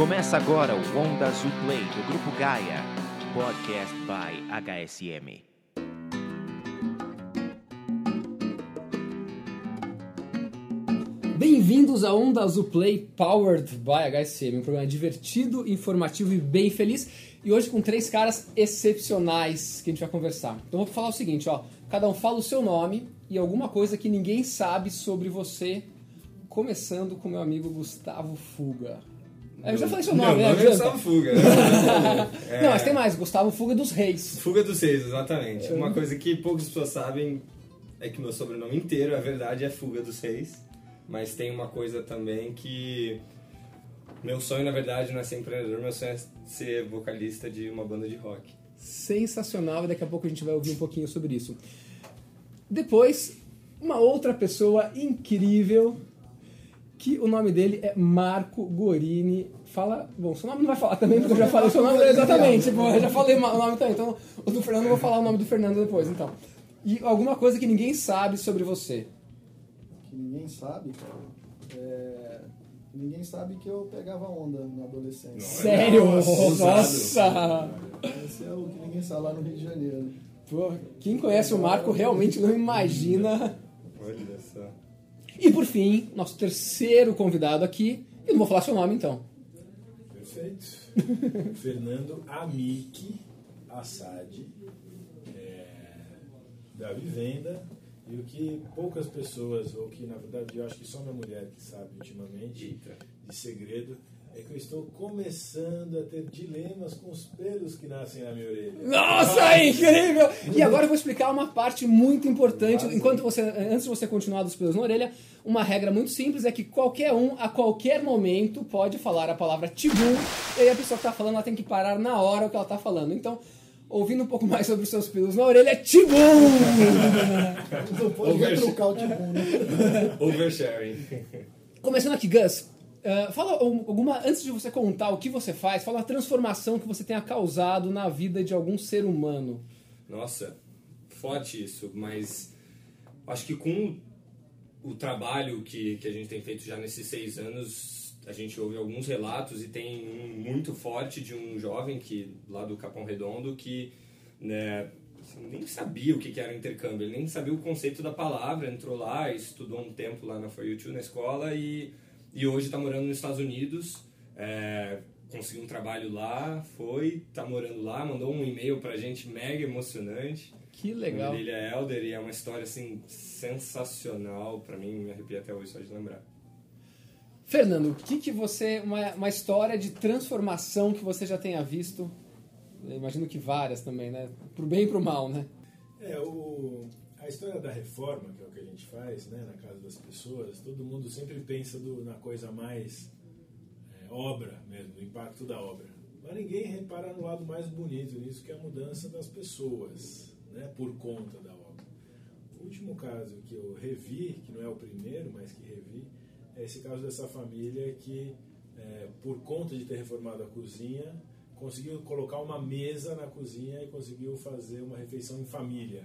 Começa agora o Onda Azul Play do Grupo Gaia, podcast by HSM. Bem-vindos a Onda Azul Play Powered by HSM, um programa divertido, informativo e bem feliz. E hoje com três caras excepcionais que a gente vai conversar. Então vou falar o seguinte, ó, cada um fala o seu nome e alguma coisa que ninguém sabe sobre você, começando com meu amigo Gustavo Fuga. Eu já falei seu nome, Meu né? nome é. Gustavo Fuga. É, Não, mas tem mais, Gustavo Fuga dos Reis. Fuga dos Reis, exatamente. Uma coisa que poucas pessoas sabem é que meu sobrenome inteiro, a verdade, é Fuga dos Reis. Mas tem uma coisa também que... Meu sonho, na verdade, não é ser empreendedor, meu sonho é ser vocalista de uma banda de rock. Sensacional, e daqui a pouco a gente vai ouvir um pouquinho sobre isso. Depois, uma outra pessoa incrível, que o nome dele é Marco Gorini. Fala. Bom, seu nome não vai falar também, porque eu já falei seu nome exatamente. Tipo, eu já falei o nome também. Então, o do Fernando eu vou falar o nome do Fernando depois, então. E alguma coisa que ninguém sabe sobre você. que ninguém sabe, cara. É, ninguém sabe que eu pegava onda na adolescência. Sério? Nossa, Nossa! Esse é o que ninguém sabe lá no Rio de Janeiro. Pô, quem conhece o Marco realmente não imagina Olha. E por fim, nosso terceiro convidado aqui, eu não vou falar seu nome então. Perfeito. Fernando Amik Assad, é, da Vivenda. E o que poucas pessoas, ou que na verdade eu acho que só minha mulher que sabe ultimamente, Eita. de segredo, é que eu estou começando a ter dilemas com os pelos que nascem na minha orelha. Nossa, é incrível! E agora eu vou explicar uma parte muito importante. Enquanto você, antes de você continuar dos pelos na orelha, uma regra muito simples é que qualquer um, a qualquer momento, pode falar a palavra tibum, e aí a pessoa que está falando ela tem que parar na hora o que ela está falando. Então, ouvindo um pouco mais sobre os seus pelos na orelha, tibum! Não pode Over- retrucar o Tibum, né? Oversharing. Começando aqui, Gus. Uh, fala alguma. Antes de você contar o que você faz, fala a transformação que você tenha causado na vida de algum ser humano. Nossa, forte isso, mas acho que com o trabalho que, que a gente tem feito já nesses seis anos, a gente ouve alguns relatos e tem um muito forte de um jovem que lá do Capão Redondo que né, assim, nem sabia o que era intercâmbio, ele nem sabia o conceito da palavra, entrou lá, estudou um tempo lá na For You na escola e, e hoje está morando nos Estados Unidos. é, conseguiu um trabalho lá, foi, tá morando lá, mandou um e-mail pra gente mega emocionante. Que legal. dele é Elder e é uma história assim sensacional pra mim, me arrepia até hoje só de lembrar. Fernando, o que, que você. Uma, uma história de transformação que você já tenha visto? Eu imagino que várias também, né? Pro bem e pro mal, né? É, o, a história da reforma, que é o que a gente faz né, na casa das pessoas, todo mundo sempre pensa do- na coisa mais é, obra mesmo, do impacto da obra. Mas ninguém repara no lado mais bonito nisso, que é a mudança das pessoas, né, por conta da obra. O último caso que eu revi, que não é o primeiro, mas que revi, é esse caso dessa família que, é, por conta de ter reformado a cozinha, conseguiu colocar uma mesa na cozinha e conseguiu fazer uma refeição em família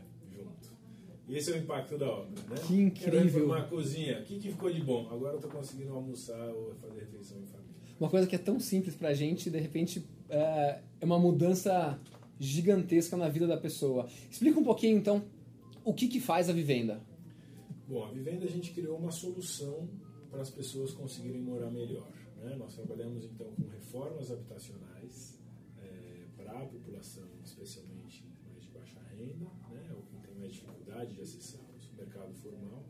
esse é o impacto da obra, né? Que incrível. Quero reformar a cozinha. O que, que ficou de bom? Agora eu estou conseguindo almoçar ou fazer refeição em família. Uma coisa que é tão simples pra gente, de repente, é é uma mudança gigantesca na vida da pessoa. Explica um pouquinho, então, o que, que faz a vivenda. Bom, a Vivenda a gente criou uma solução para as pessoas conseguirem morar melhor. Né? Nós trabalhamos então com reformas habitacionais para a população, especialmente mais de baixa renda, de acessar o mercado formal.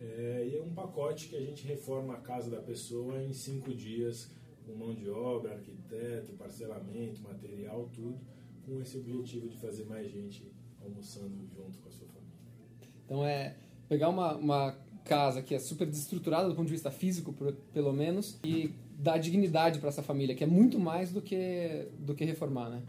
É, e é um pacote que a gente reforma a casa da pessoa em cinco dias, com mão de obra, arquiteto, parcelamento, material, tudo, com esse objetivo de fazer mais gente almoçando junto com a sua família. Então é pegar uma, uma casa que é super desestruturada do ponto de vista físico, por- pelo menos, e dar dignidade para essa família, que é muito mais do que, do que reformar, né?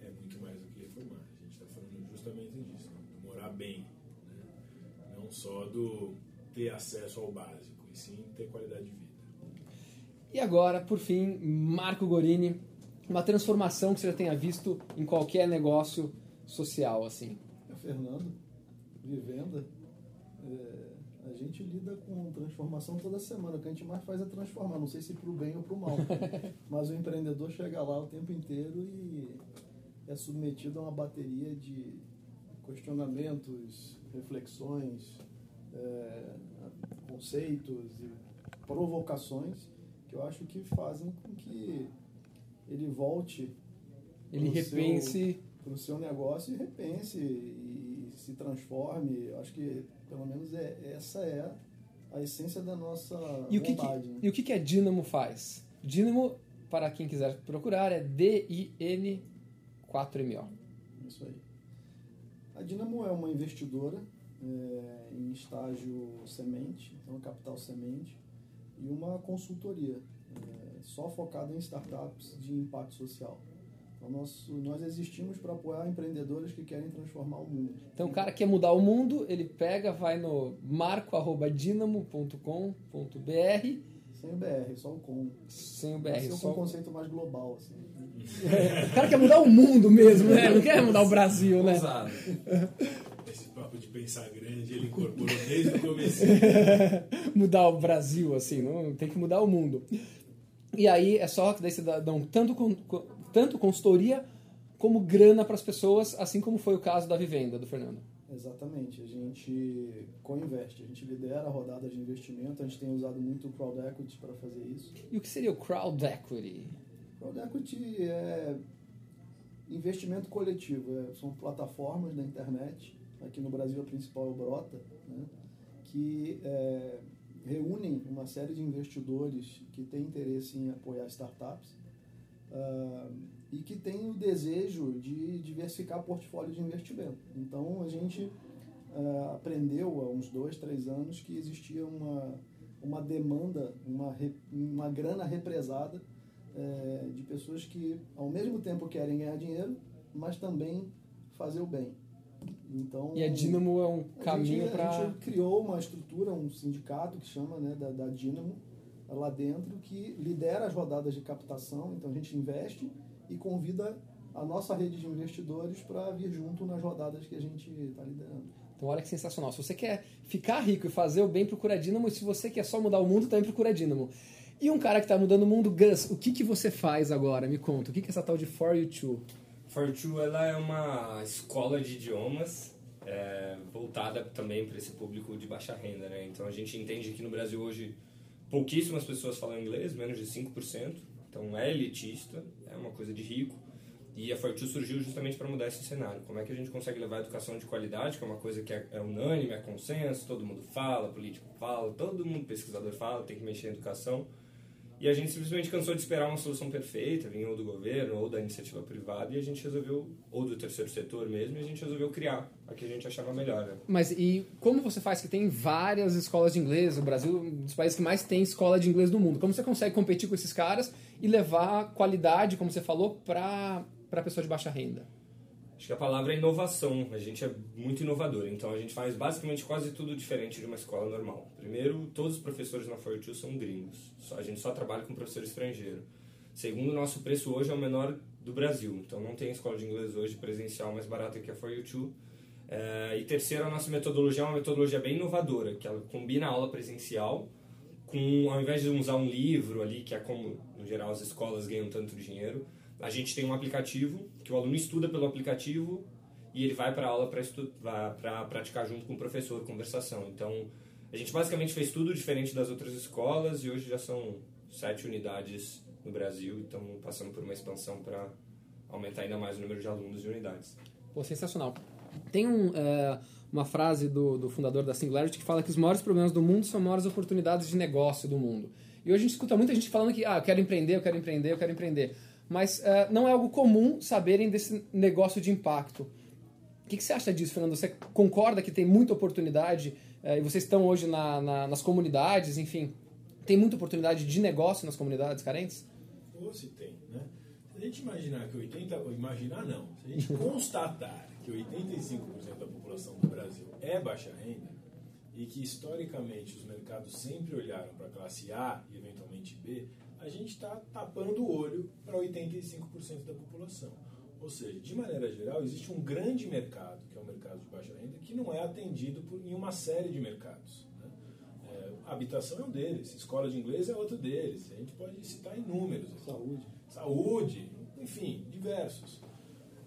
é muito mais do que reformar. A gente está falando justamente disso, né? do morar bem. Né? Não só do ter acesso ao básico, e sim ter qualidade de vida. E agora, por fim, Marco Gorini, uma transformação que você já tenha visto em qualquer negócio social, assim. É Fernando, vivenda. É, a gente gente lida com transformação toda semana. O que a gente mais faz é transformar, não sei se para o bem ou para o mal. Mas o empreendedor chega lá o tempo inteiro e é submetido a uma bateria de questionamentos, reflexões, é, conceitos e provocações que eu acho que fazem com que ele volte ele repense para o seu negócio e repense e, e se transforme. Eu acho que pelo menos é, essa é a essência da nossa e o que vontade. Que, né? E o que, que a Dynamo faz? Dynamo, para quem quiser procurar, é D-I-N-4-M-O. Isso aí. A Dynamo é uma investidora é, em estágio semente, então capital semente, e uma consultoria é, só focada em startups de impacto social. Então nós, nós existimos para apoiar empreendedores que querem transformar o mundo. Então o cara quer mudar o mundo, ele pega, vai no marco.dinamo.com.br Sem o BR, só o com. Sem o BR, Esse é só um conceito mais global. Assim. o cara quer mudar o mundo mesmo, né? Não quer mudar o Brasil, né? Ousado. Pensar grande, ele incorporou desde o começo. mudar o Brasil, assim, não tem que mudar o mundo. E aí é só que daí você dá, dão tanto, tanto consultoria como grana para as pessoas, assim como foi o caso da vivenda do Fernando. Exatamente, a gente co-investe, a gente lidera rodadas de investimento, a gente tem usado muito o crowd equity para fazer isso. E o que seria o crowd equity? Crowd equity é investimento coletivo, é, são plataformas da internet, aqui no Brasil a principal é o Brota, né, que é, reúnem uma série de investidores que têm interesse em apoiar startups uh, e que têm o desejo de diversificar portfólio de investimento. Então a gente uh, aprendeu há uns dois, três anos que existia uma, uma demanda, uma, uma grana represada uh, de pessoas que ao mesmo tempo querem ganhar dinheiro, mas também fazer o bem. Então, e a Dynamo é um caminho para. A gente criou uma estrutura, um sindicato que chama né, da, da Dynamo lá dentro, que lidera as rodadas de captação. Então a gente investe e convida a nossa rede de investidores para vir junto nas rodadas que a gente está liderando. Então olha que sensacional. Se você quer ficar rico e fazer o bem, procura a Dynamo. E se você quer só mudar o mundo, também procura a Dynamo. E um cara que está mudando o mundo, Gus, o que, que você faz agora? Me conta. O que, que é essa tal de For You Too? For You ela é uma escola de idiomas é, voltada também para esse público de baixa renda, né? Então a gente entende que no Brasil hoje pouquíssimas pessoas falam inglês, menos de 5%, então é elitista, é uma coisa de rico. E a Fortune surgiu justamente para mudar esse cenário. Como é que a gente consegue levar a educação de qualidade, que é uma coisa que é, é unânime, é consenso, todo mundo fala, político fala, todo mundo pesquisador fala, tem que mexer em educação. E a gente simplesmente cansou de esperar uma solução perfeita, vinha ou do governo ou da iniciativa privada, e a gente resolveu, ou do terceiro setor mesmo, e a gente resolveu criar a que a gente achava melhor. Né? Mas e como você faz que tem várias escolas de inglês, o Brasil é um dos países que mais tem escola de inglês do mundo. Como você consegue competir com esses caras e levar qualidade, como você falou, para a pessoa de baixa renda? Acho que a palavra é inovação. A gente é muito inovador, então a gente faz basicamente quase tudo diferente de uma escola normal. Primeiro, todos os professores na Fortune são gringos. A gente só trabalha com professor estrangeiro. Segundo, nosso preço hoje é o menor do Brasil. Então não tem escola de inglês hoje presencial mais barata que a For You Too. É, e terceiro, a nossa metodologia é uma metodologia bem inovadora, que ela combina a aula presencial com, ao invés de usar um livro ali, que é como, no geral, as escolas ganham tanto dinheiro, a gente tem um aplicativo que o aluno estuda pelo aplicativo e ele vai para a aula para praticar junto com o professor, conversação. Então, a gente basicamente fez tudo diferente das outras escolas e hoje já são sete unidades no Brasil, então passando por uma expansão para aumentar ainda mais o número de alunos e unidades. Pô, sensacional. Tem um, é, uma frase do, do fundador da Singularity que fala que os maiores problemas do mundo são as maiores oportunidades de negócio do mundo. E hoje a gente escuta muita gente falando que, ah, eu quero empreender, eu quero empreender, eu quero empreender. Mas uh, não é algo comum saberem desse negócio de impacto. O que, que, você acha disso, Fernando? Você concorda que tem muita oportunidade uh, e vocês estão hoje na, na, nas comunidades, enfim, tem muita oportunidade de negócio nas comunidades carentes? Ou se tem, né? Se a gente imaginar que 80, imaginar não, se a gente constatar que 85% da população do Brasil é baixa renda e que historicamente os mercados sempre olharam para a classe A e eventualmente B, a gente está tapando o olho para 85% da população. Ou seja, de maneira geral, existe um grande mercado, que é o mercado de baixa renda, que não é atendido por, em uma série de mercados. Né? habitação é um deles, escola de inglês é outro deles. A gente pode citar inúmeros. aqui. Saúde. Saúde, enfim, diversos.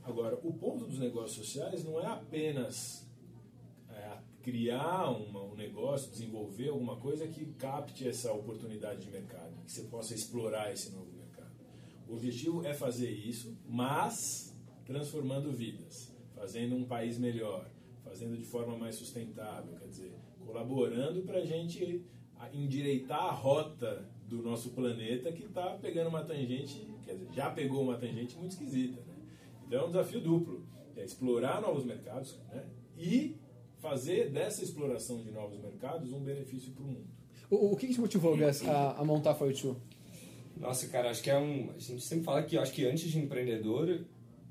Agora, o ponto dos negócios sociais não é apenas é, criar uma- um negócio, desenvolver alguma coisa que capte essa oportunidade de mercado, que você possa explorar esse novo mercado. O objetivo é fazer isso, mas transformando vidas, fazendo um país melhor, fazendo de forma mais sustentável, quer dizer, colaborando para a gente endireitar a rota do nosso planeta que está pegando uma tangente, quer dizer, já pegou uma tangente muito esquisita. Né? Então é um desafio duplo, é explorar novos mercados né? e fazer dessa exploração de novos mercados um benefício para o mundo. O, que, te motivou, Gus, a, a montar a For You Two? Nossa, cara, acho que é um. A gente sempre fala que acho que antes de empreendedor,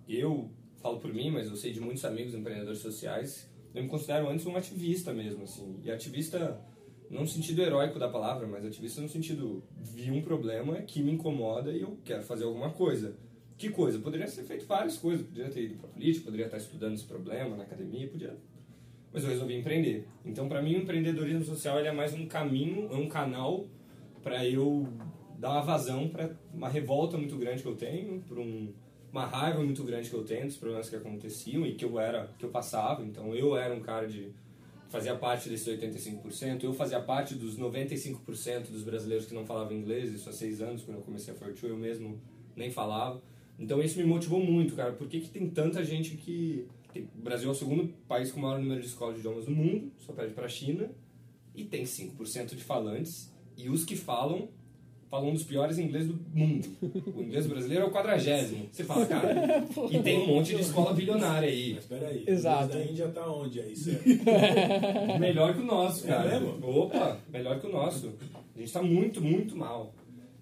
eu falo por mim, mas eu sei de muitos amigos empreendedores sociais, eu me considero antes um ativista mesmo, assim. E ativista, não no sentido heróico da palavra, mas ativista no sentido vi um problema que me incomoda e eu quero fazer alguma coisa. Que coisa? Poderia ser feito várias coisas. Poderia ter ido para política, poderia estar estudando esse problema na academia, podia. Mas eu resolvi empreender. Então, para mim, o empreendedorismo social é mais um caminho, é um canal para eu dar uma vazão para uma revolta muito grande que eu tenho, para um, uma raiva muito grande que eu tenho dos problemas que aconteciam e que eu era, que eu passava. Então, eu era um cara de fazia parte desses 85%, eu fazia parte dos 95% dos brasileiros que não falavam inglês, isso há seis anos, quando eu comecei a Fortune, eu mesmo nem falava. Então isso me motivou muito, cara. Por que, que tem tanta gente que... O Brasil é o segundo país com o maior número de escolas de idiomas do mundo, só perde para a China, e tem 5% de falantes, e os que falam, falam um dos piores inglês do mundo. O inglês brasileiro é o quadragésimo. Você fala, cara, e tem um monte de escola bilionária aí. Mas peraí, Exato. o da Índia tá onde aí, certo? Melhor que o nosso, É cara. mesmo? Opa, melhor que o nosso. A gente tá muito, muito mal.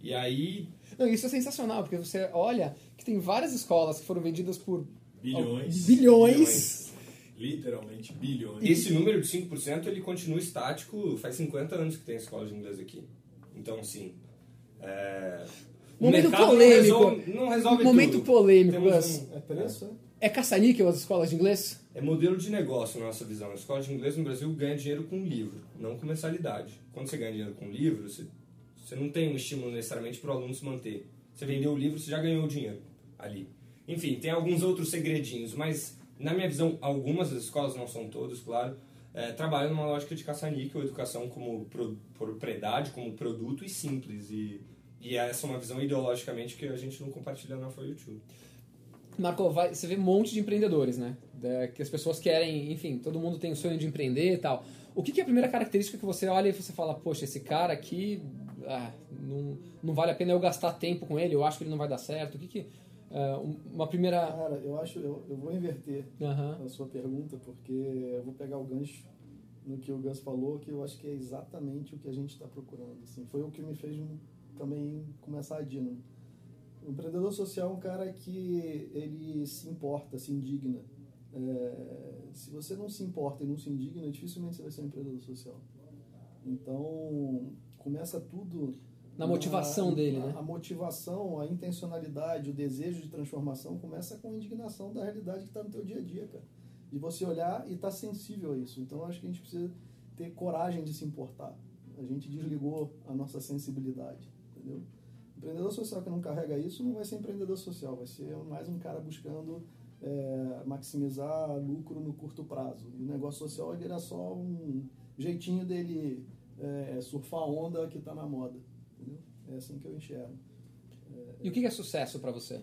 E aí, Não, isso é sensacional, porque você olha que tem várias escolas que foram vendidas por Bilhões. bilhões. Literalmente bilhões. esse número de 5% ele continua estático. Faz 50 anos que tem escola de inglês aqui. Então, assim. É... Momento polêmico. Não resolve, não resolve Momento tudo. polêmico, um- É preço, é? É caça-níquel as escolas de inglês? É modelo de negócio na nossa visão. A escola de inglês no Brasil ganha dinheiro com livro, não com mensalidade. Quando você ganha dinheiro com livro, você, você não tem um estímulo necessariamente para o aluno se manter. Você vendeu o livro, você já ganhou o dinheiro ali. Enfim, tem alguns outros segredinhos, mas na minha visão, algumas das escolas, não são todas, claro, é, trabalham numa lógica de caça-níquel, educação como pro- propriedade, como produto e simples. E, e essa é uma visão ideologicamente que a gente não compartilha na For You Too. Marco, vai, você vê um monte de empreendedores, né? Da- que as pessoas querem, enfim, todo mundo tem o sonho de empreender e tal. O que, que é a primeira característica que você olha e você fala, poxa, esse cara aqui ah, não, não vale a pena eu gastar tempo com ele, eu acho que ele não vai dar certo. O que que. Um- uma primeira. Cara, eu acho, eu, eu vou inverter Aham. a sua pergunta, porque eu vou pegar o gancho no que o Gus falou, que eu acho que é exatamente o que a gente está procurando. Assim, foi o que me fez também começar a Dino. O empreendedor social é um cara que ele se importa, se indigna. É, se você não se importa e não se indigna, dificilmente você vai ser um empreendedor social. Então, começa tudo Na motivação dele, a- né? A motivação, a intencionalidade, o desejo de transformação começa com a indignação da realidade que está no teu dia a dia, cara. De você olhar e estar sensível a isso. Então, acho que a gente precisa ter coragem de se importar. A gente desligou a nossa sensibilidade, entendeu? Empreendedor social que não carrega isso não vai ser empreendedor social, vai ser mais um cara buscando é, maximizar lucro no curto prazo. E o negócio social vai virar só um jeitinho dele é, surfar a onda que está na moda. É assim que eu enxergo. E o que é sucesso pra você?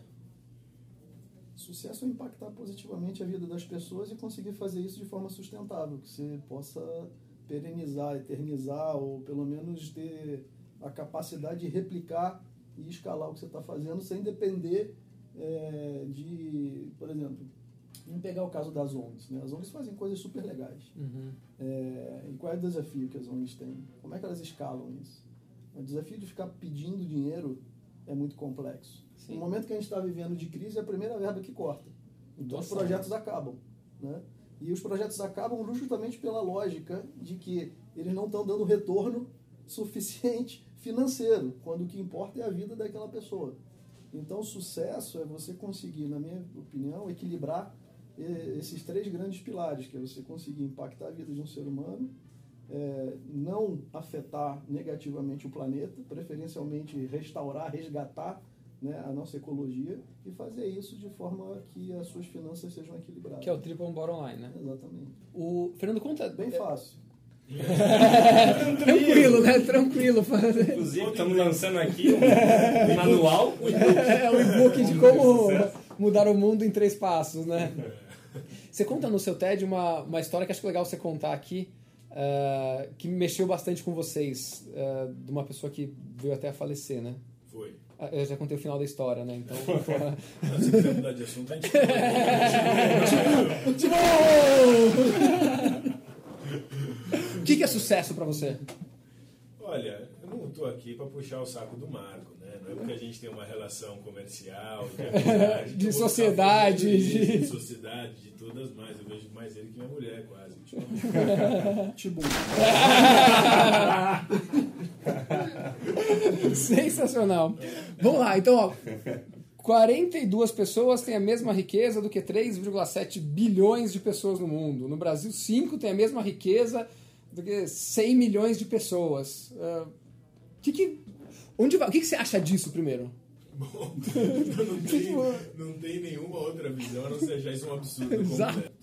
Sucesso é impactar positivamente a vida das pessoas e conseguir fazer isso de forma sustentável, que você possa perenizar, eternizar ou pelo menos ter a capacidade de replicar e escalar o que você está fazendo sem depender é, de, por exemplo, vamos pegar o caso das ONGs. Né? As ONGs fazem coisas super legais. Uhum. É, e qual é o desafio que as ONGs têm? Como é que elas escalam isso? O desafio de ficar pedindo dinheiro é muito complexo. Sim. No momento que a gente está vivendo de crise, é a primeira verba que corta. Então os Nossa. projetos acabam. Né? E os projetos acabam justamente pela lógica de que eles não estão dando retorno suficiente financeiro, quando o que importa é a vida daquela pessoa. Então, sucesso é você conseguir, na minha opinião, equilibrar eh, esses três grandes pilares, que é você conseguir impactar a vida de um ser humano, é, não afetar negativamente o planeta, preferencialmente restaurar, resgatar né, a nossa ecologia e fazer isso de forma que as suas finanças sejam equilibradas. Que é o triple bottom line, né? Exatamente. O Fernando conta. Bem é, fácil. Tranquilo, né? Tranquilo. Inclusive, estamos lançando aqui um manual. É um e-book de como mudar o mundo em três passos, né? Você conta no seu TED uma, uma história que acho que é legal você contar aqui, uh, que mexeu bastante com vocês, uh, de uma pessoa que veio até a falecer, né? Foi. Ah, Eu já contei o final da história, né? Então. Se quiser mudar de assunto, a gente O que, que é sucesso pra você? Olha, eu não estou aqui para puxar o saco do Marco, né? Não é porque a gente tem uma relação comercial, de, De que sociedade, ficar falando de- de sociedade, de todas mais. Eu vejo mais ele que minha mulher, quase. Tipo, Tibum. Sensacional. Vamos lá, então, ó. 42 pessoas têm a mesma riqueza do que 3,7 bilhões de pessoas no mundo. No Brasil, 5 têm a mesma riqueza do que 100 milhões de pessoas. Ah, que que, onde vai, o que, que você acha disso primeiro? Bom, não tem, não tem nenhuma outra visão a não ser achar isso um absurdo Exato. completo.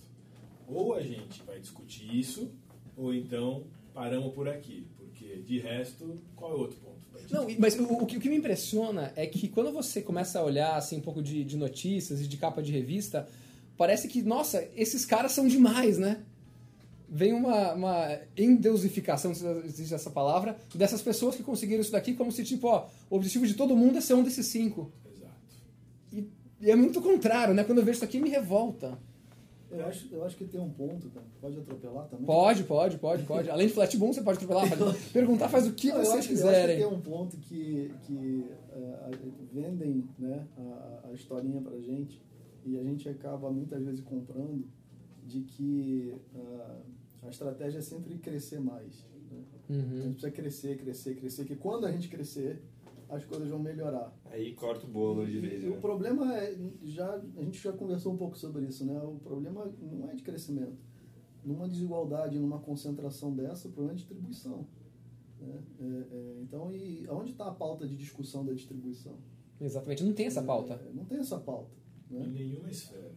Ou a gente vai discutir isso, ou então paramos por aqui. Porque de resto, qual é o outro ponto? Não, mas o, o que, o que me impressiona é que quando você começa a olhar assim, um pouco de, de notícias e de capa de revista, parece que, nossa, esses caras são demais, né? Vem uma, uma endeusificação, se existe essa palavra, dessas pessoas que conseguiram isso daqui, como se, tipo, ó, o objetivo de todo mundo é ser um desses cinco. Exato. E, e é muito contrário, né? Quando eu vejo isso aqui, me revolta. Eu acho, eu acho que tem um ponto, cara. Pode atropelar também? Pode, pode, pode, pode. Além de flat boom, você pode atropelar, pode perguntar, faz o que Não, eu vocês acho, eu acho quiserem. que tem um ponto que, que a- vendem né, a, a historinha pra gente e a gente acaba muitas vezes comprando de que ah, a estratégia é sempre crescer mais. né? A Uhum. gente precisa crescer, crescer, crescer, que quando a gente crescer, as coisas vão melhorar. Aí corta o bolo de vez. E o né? problema é, já, a gente já conversou um pouco sobre isso, né? O problema não é de crescimento. Numa desigualdade, numa concentração dessa, o problema é de distribuição. né? É, é, então, e aonde está a pauta de discussão da distribuição? Exatamente, não tem essa pauta. É, não tem essa pauta. Em Né? nenhuma esfera.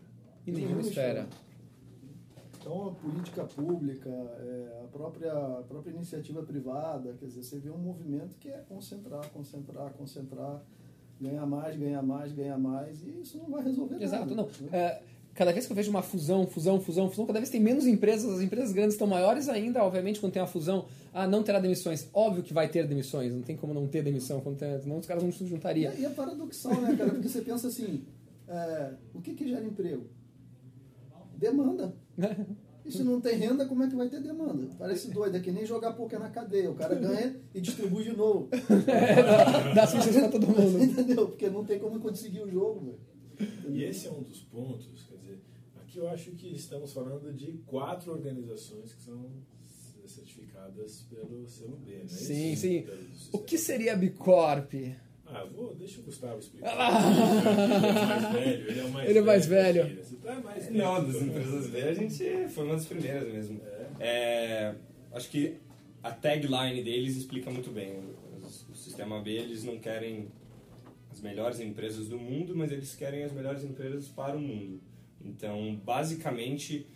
Em nenhuma esfera. Então, a política pública, é, a, própria, a própria iniciativa privada, quer dizer, você vê um movimento que é concentrar, concentrar, concentrar, ganhar mais, ganhar mais, ganhar mais, e isso não vai resolver Exato, nada. não. né? É, cada vez que eu vejo uma fusão, fusão, fusão, fusão, cada vez tem menos empresas, as empresas grandes estão maiores ainda, obviamente, quando tem uma fusão, ah, não terá demissões. Óbvio que vai ter demissões, não tem como não ter demissão, quando tem, senão os caras não se juntariam. e é paradoxal, né, cara? Porque você pensa assim, é, o que, que gera emprego? Demanda. E se não tem renda, como é que vai ter demanda? Parece doido, é que nem jogar poker na cadeia. O cara ganha e distribui de novo. Dá suficiência pra todo mundo. Entendeu? Porque não tem como conseguir o jogo. E esse é um dos pontos, quer dizer, aqui eu acho que estamos falando de quatro organizações que são certificadas pelo selo B, né? Sim, Isso, sim. O que seria a Bicorp? Ah, vou, deixa o Gustavo explicar. Ah! Ele é o mais velho, ele é o mais Ele é mais velho. Tá mais Não, das empresas B a gente foi uma das primeiras mesmo. É. É, acho que a tagline deles explica muito bem. O, sistema B, eles não querem as melhores empresas do mundo, mas eles querem as melhores empresas para o mundo. Então, basicamente,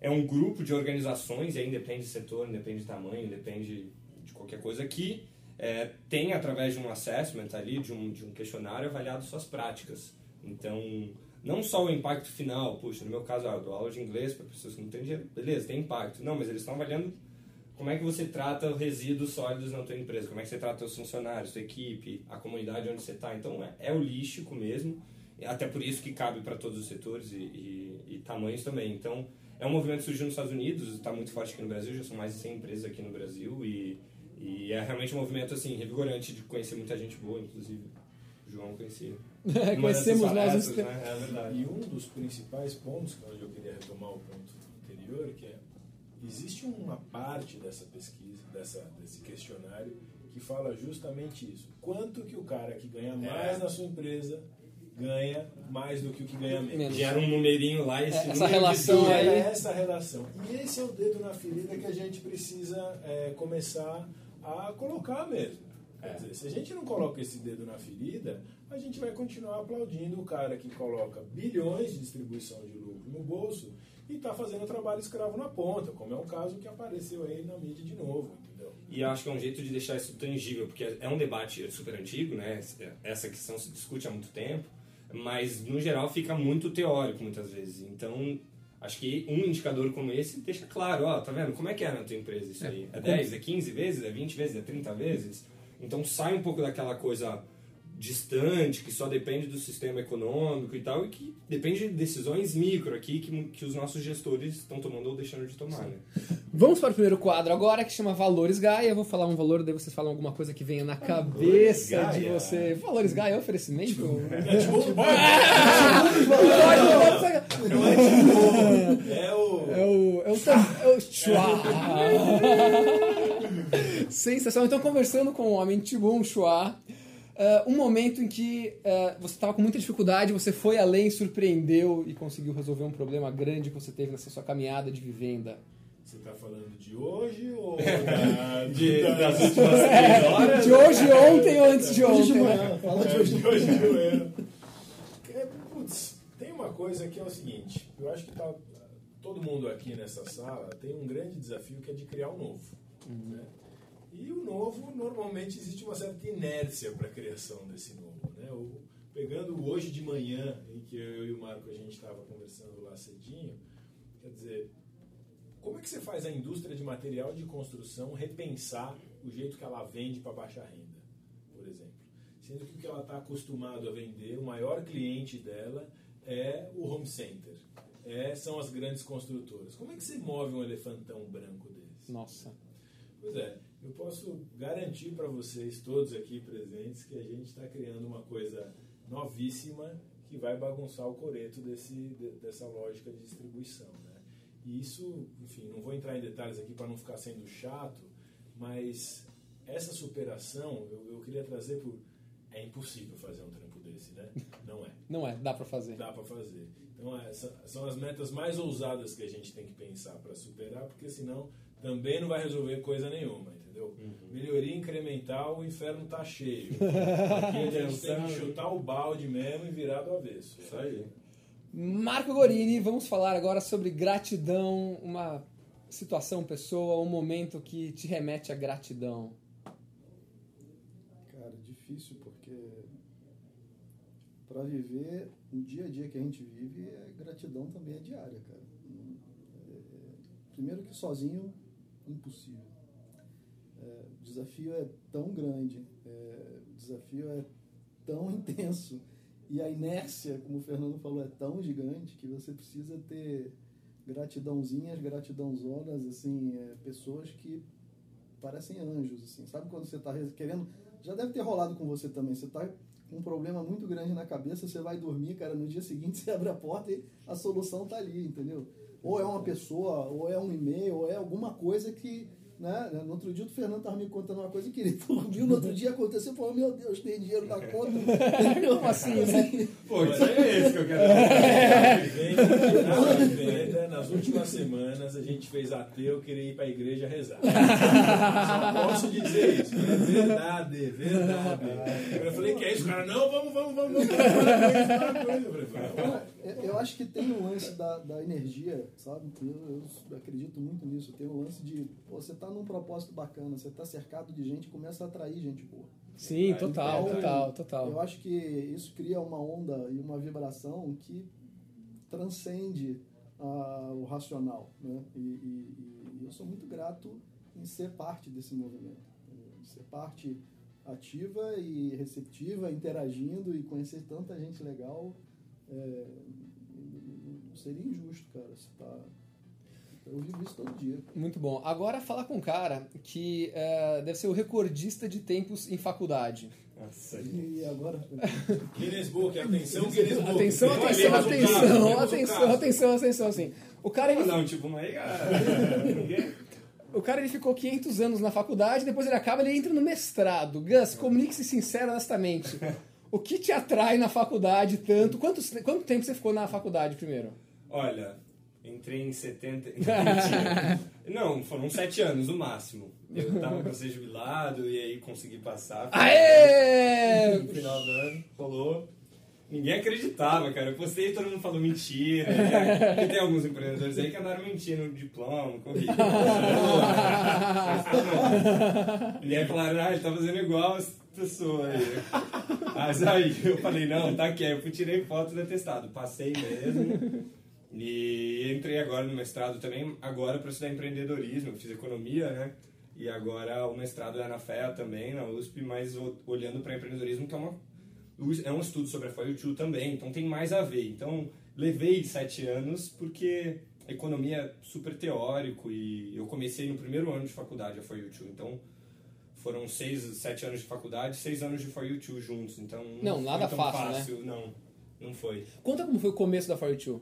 é um grupo de organizações, e aí independe de setor, independe de tamanho, independe de qualquer coisa, que é, tem, através de um assessment ali, de um, de um questionário, avaliado suas práticas. Então, não só o impacto final, puxa, no meu caso, ah, eu dou aula de inglês para pessoas que não têm dinheiro, beleza, tem impacto. Não, mas eles estão avaliando como é que você trata resíduos sólidos na tua empresa, como é que você trata os funcionários, tua equipe, a comunidade onde você está. Então, é, é holístico mesmo, até por isso que cabe para todos os setores e, e, e tamanhos também. Então, é um movimento que surgiu nos Estados Unidos, está muito forte aqui no Brasil, já são mais de 100 empresas aqui no Brasil, e, e é realmente um movimento, assim, revigorante de conhecer muita gente boa, inclusive João conhecia. Conhecemos nós né? É verdade. E um dos principais pontos, que é onde eu queria retomar o ponto anterior, que é existe uma parte dessa pesquisa, dessa, desse questionário, que fala justamente isso. Quanto que o cara que ganha mais na sua empresa ganha mais do que o que ganha menos. Menos. Gera um numerinho lá e esse É, essa relação aí- É essa relação. E esse é o dedo na ferida que a gente precisa é, começar a colocar mesmo. Quer É. dizer, se a gente não coloca esse dedo na ferida, a gente vai continuar aplaudindo o cara que coloca bilhões de distribuição de lucro no bolso e está fazendo trabalho escravo na ponta, como é um caso que apareceu aí na mídia de novo, entendeu? E acho que é um jeito de deixar isso tangível, porque é um debate super antigo, né? Essa questão se discute há muito tempo, mas no geral fica muito teórico muitas vezes. Então, acho que um indicador como esse deixa claro, ó, tá vendo? Como é que é na tua empresa isso aí? É 10, é 15 vezes, é 20 vezes, é 30 vezes? Então sai um pouco daquela coisa distante, que só depende do sistema econômico e tal, e que depende de decisões micro aqui que, que os nossos gestores estão tomando ou deixando de tomar, né? Vamos para o primeiro quadro agora, que chama Valores Gaia. Eu vou falar um valor, daí vocês falam alguma coisa que venha na cabeça de Gaia. você. Valores Gaia é oferecimento? É o. É o. É o. É o Chua. Sensacional. Então, conversando com o homem Tibum Chua, eh, um momento em que eh, você estava com muita dificuldade, você foi além, surpreendeu e conseguiu resolver um problema grande que você teve nessa sua caminhada de vivenda. Você está falando de hoje ou da, De- da- das últimas três horas. De hoje, ontem ou antes de Hoje ontem? de né? manhã, fala de de hoje hoje, de hoje de manhã. É, putz, tem uma coisa que é o seguinte, eu acho que tá, todo mundo aqui nessa sala tem um grande desafio que é de criar um novo. né? E o novo, normalmente, existe uma certa inércia para a criação desse novo. Né? O- pegando hoje de manhã, em que eu e o Marco a gente estava conversando lá cedinho, quer dizer, como é que você faz a indústria de material de construção repensar o jeito que ela vende para baixa renda, por exemplo? Sendo que o que ela está acostumado a vender, o maior cliente dela é o home center, é, são as grandes construtoras. Como é que você move um elefantão branco desse? Nossa. Pois é, eu posso garantir para vocês, todos aqui presentes, que a gente está criando uma coisa novíssima que vai bagunçar o coreto desse, de- dessa lógica de distribuição. Né? E isso, enfim, não vou entrar em detalhes aqui para não ficar sendo chato, mas essa superação eu, eu queria trazer por. É impossível fazer um trampo desse, né? Não é. Não é, dá pra fazer. Dá para fazer. Então, essa, são as metas mais ousadas que a gente tem que pensar para superar, porque senão também não vai resolver coisa nenhuma, entendeu? Melhoria incremental, o inferno tá cheio. Aqui a gente tem que chutar o balde mesmo e virar do avesso. Isso aí. Marco Gorini, vamos falar agora sobre gratidão, uma situação, pessoa, um momento que te remete à gratidão. Cara, difícil porque para viver o dia a dia que a gente vive, a gratidão também é diária, cara. É- primeiro que sozinho, impossível. É, o desafio é tão grande, é, o desafio é tão intenso e a inércia, como o Fernando falou, é tão gigante que você precisa ter gratidãozinhas, gratidãozonas, assim, é, pessoas que parecem anjos, assim. Sabe quando você está querendo... Já deve ter rolado com você também. Você está com um problema muito grande na cabeça, você vai dormir, cara, no dia seguinte você abre a porta e a solução tá ali, entendeu? Ou é uma pessoa, ou é um e-mail, ou é alguma coisa que... Né? No outro dia o Fernando estava me contando uma coisa que ele dormiu, no outro dia aconteceu, falou, meu Deus, tem dinheiro na conta. Como assim, né? Pô, isso aí é esse que eu quero dizer. Venda, na venda, nas últimas semanas a gente fez ateu querer ir para a igreja rezar. Só posso dizer isso. É verdade, verdade. Eu falei que é isso, cara. Não, vamos, vamos, vamos. Eu falei, "Vai, Eu, eu acho que tem um lance da, da energia, sabe? Eu, eu acredito muito nisso. Tem um lance de, pô, você tá num propósito bacana, você tá cercado de gente, começa a atrair gente boa. Sim, total, Então, total, Eu total. acho que isso cria uma onda e uma vibração que transcende ah, o racional, né? E, e- e eu sou muito grato em ser parte desse movimento, em ser parte ativa e receptiva, interagindo e conhecer tanta gente legal. É, não seria injusto, cara. Você tá, eu vivo isso todo dia. Muito bom. Agora fala com um cara que eh, deve ser o recordista de tempos em faculdade. Nossa, E agora, Guinness Book, atenção, Guinness Book. Atenção, atenção, atenção, atenção, caso. atenção, atenção, assim. O cara, ele, Não, tipo, não é, cara. Ninguém. o cara ele ficou 500 anos na faculdade, depois ele acaba, ele entra no mestrado. Gus, comunique-se sincero, honestamente. O que te atrai na faculdade tanto? Quanto, quanto tempo você ficou na faculdade primeiro? Olha, entrei em 70. Mentira. Não, foram sete anos no máximo. Eu tava pra ser jubilado e aí consegui passar. Aê! No final do ano, rolou. Ninguém acreditava, cara. Eu postei e todo mundo falou mentira. Porque tem alguns empreendedores aí que andaram mentindo no diploma, currículo. e aí falaram, ah, ele tá fazendo igual as pessoas aí. Mas aí eu falei, não, tá aqui. Aí eu tirei foto do atestado. Passei mesmo. E entrei agora no mestrado também, agora para estudar empreendedorismo. Eu fiz economia, né? E agora o mestrado é na FEA também, na USP, mas olhando para empreendedorismo, que é, uma, é um estudo sobre a FOIU também, então tem mais a ver. Então levei sete anos porque a economia é super teórico e eu comecei no primeiro ano de faculdade a FOIU então foram seis, sete anos de faculdade, seis anos de FOIU juntos, então não, não nada fácil, fácil, né? Não, não foi. Conta como foi o começo da FOIU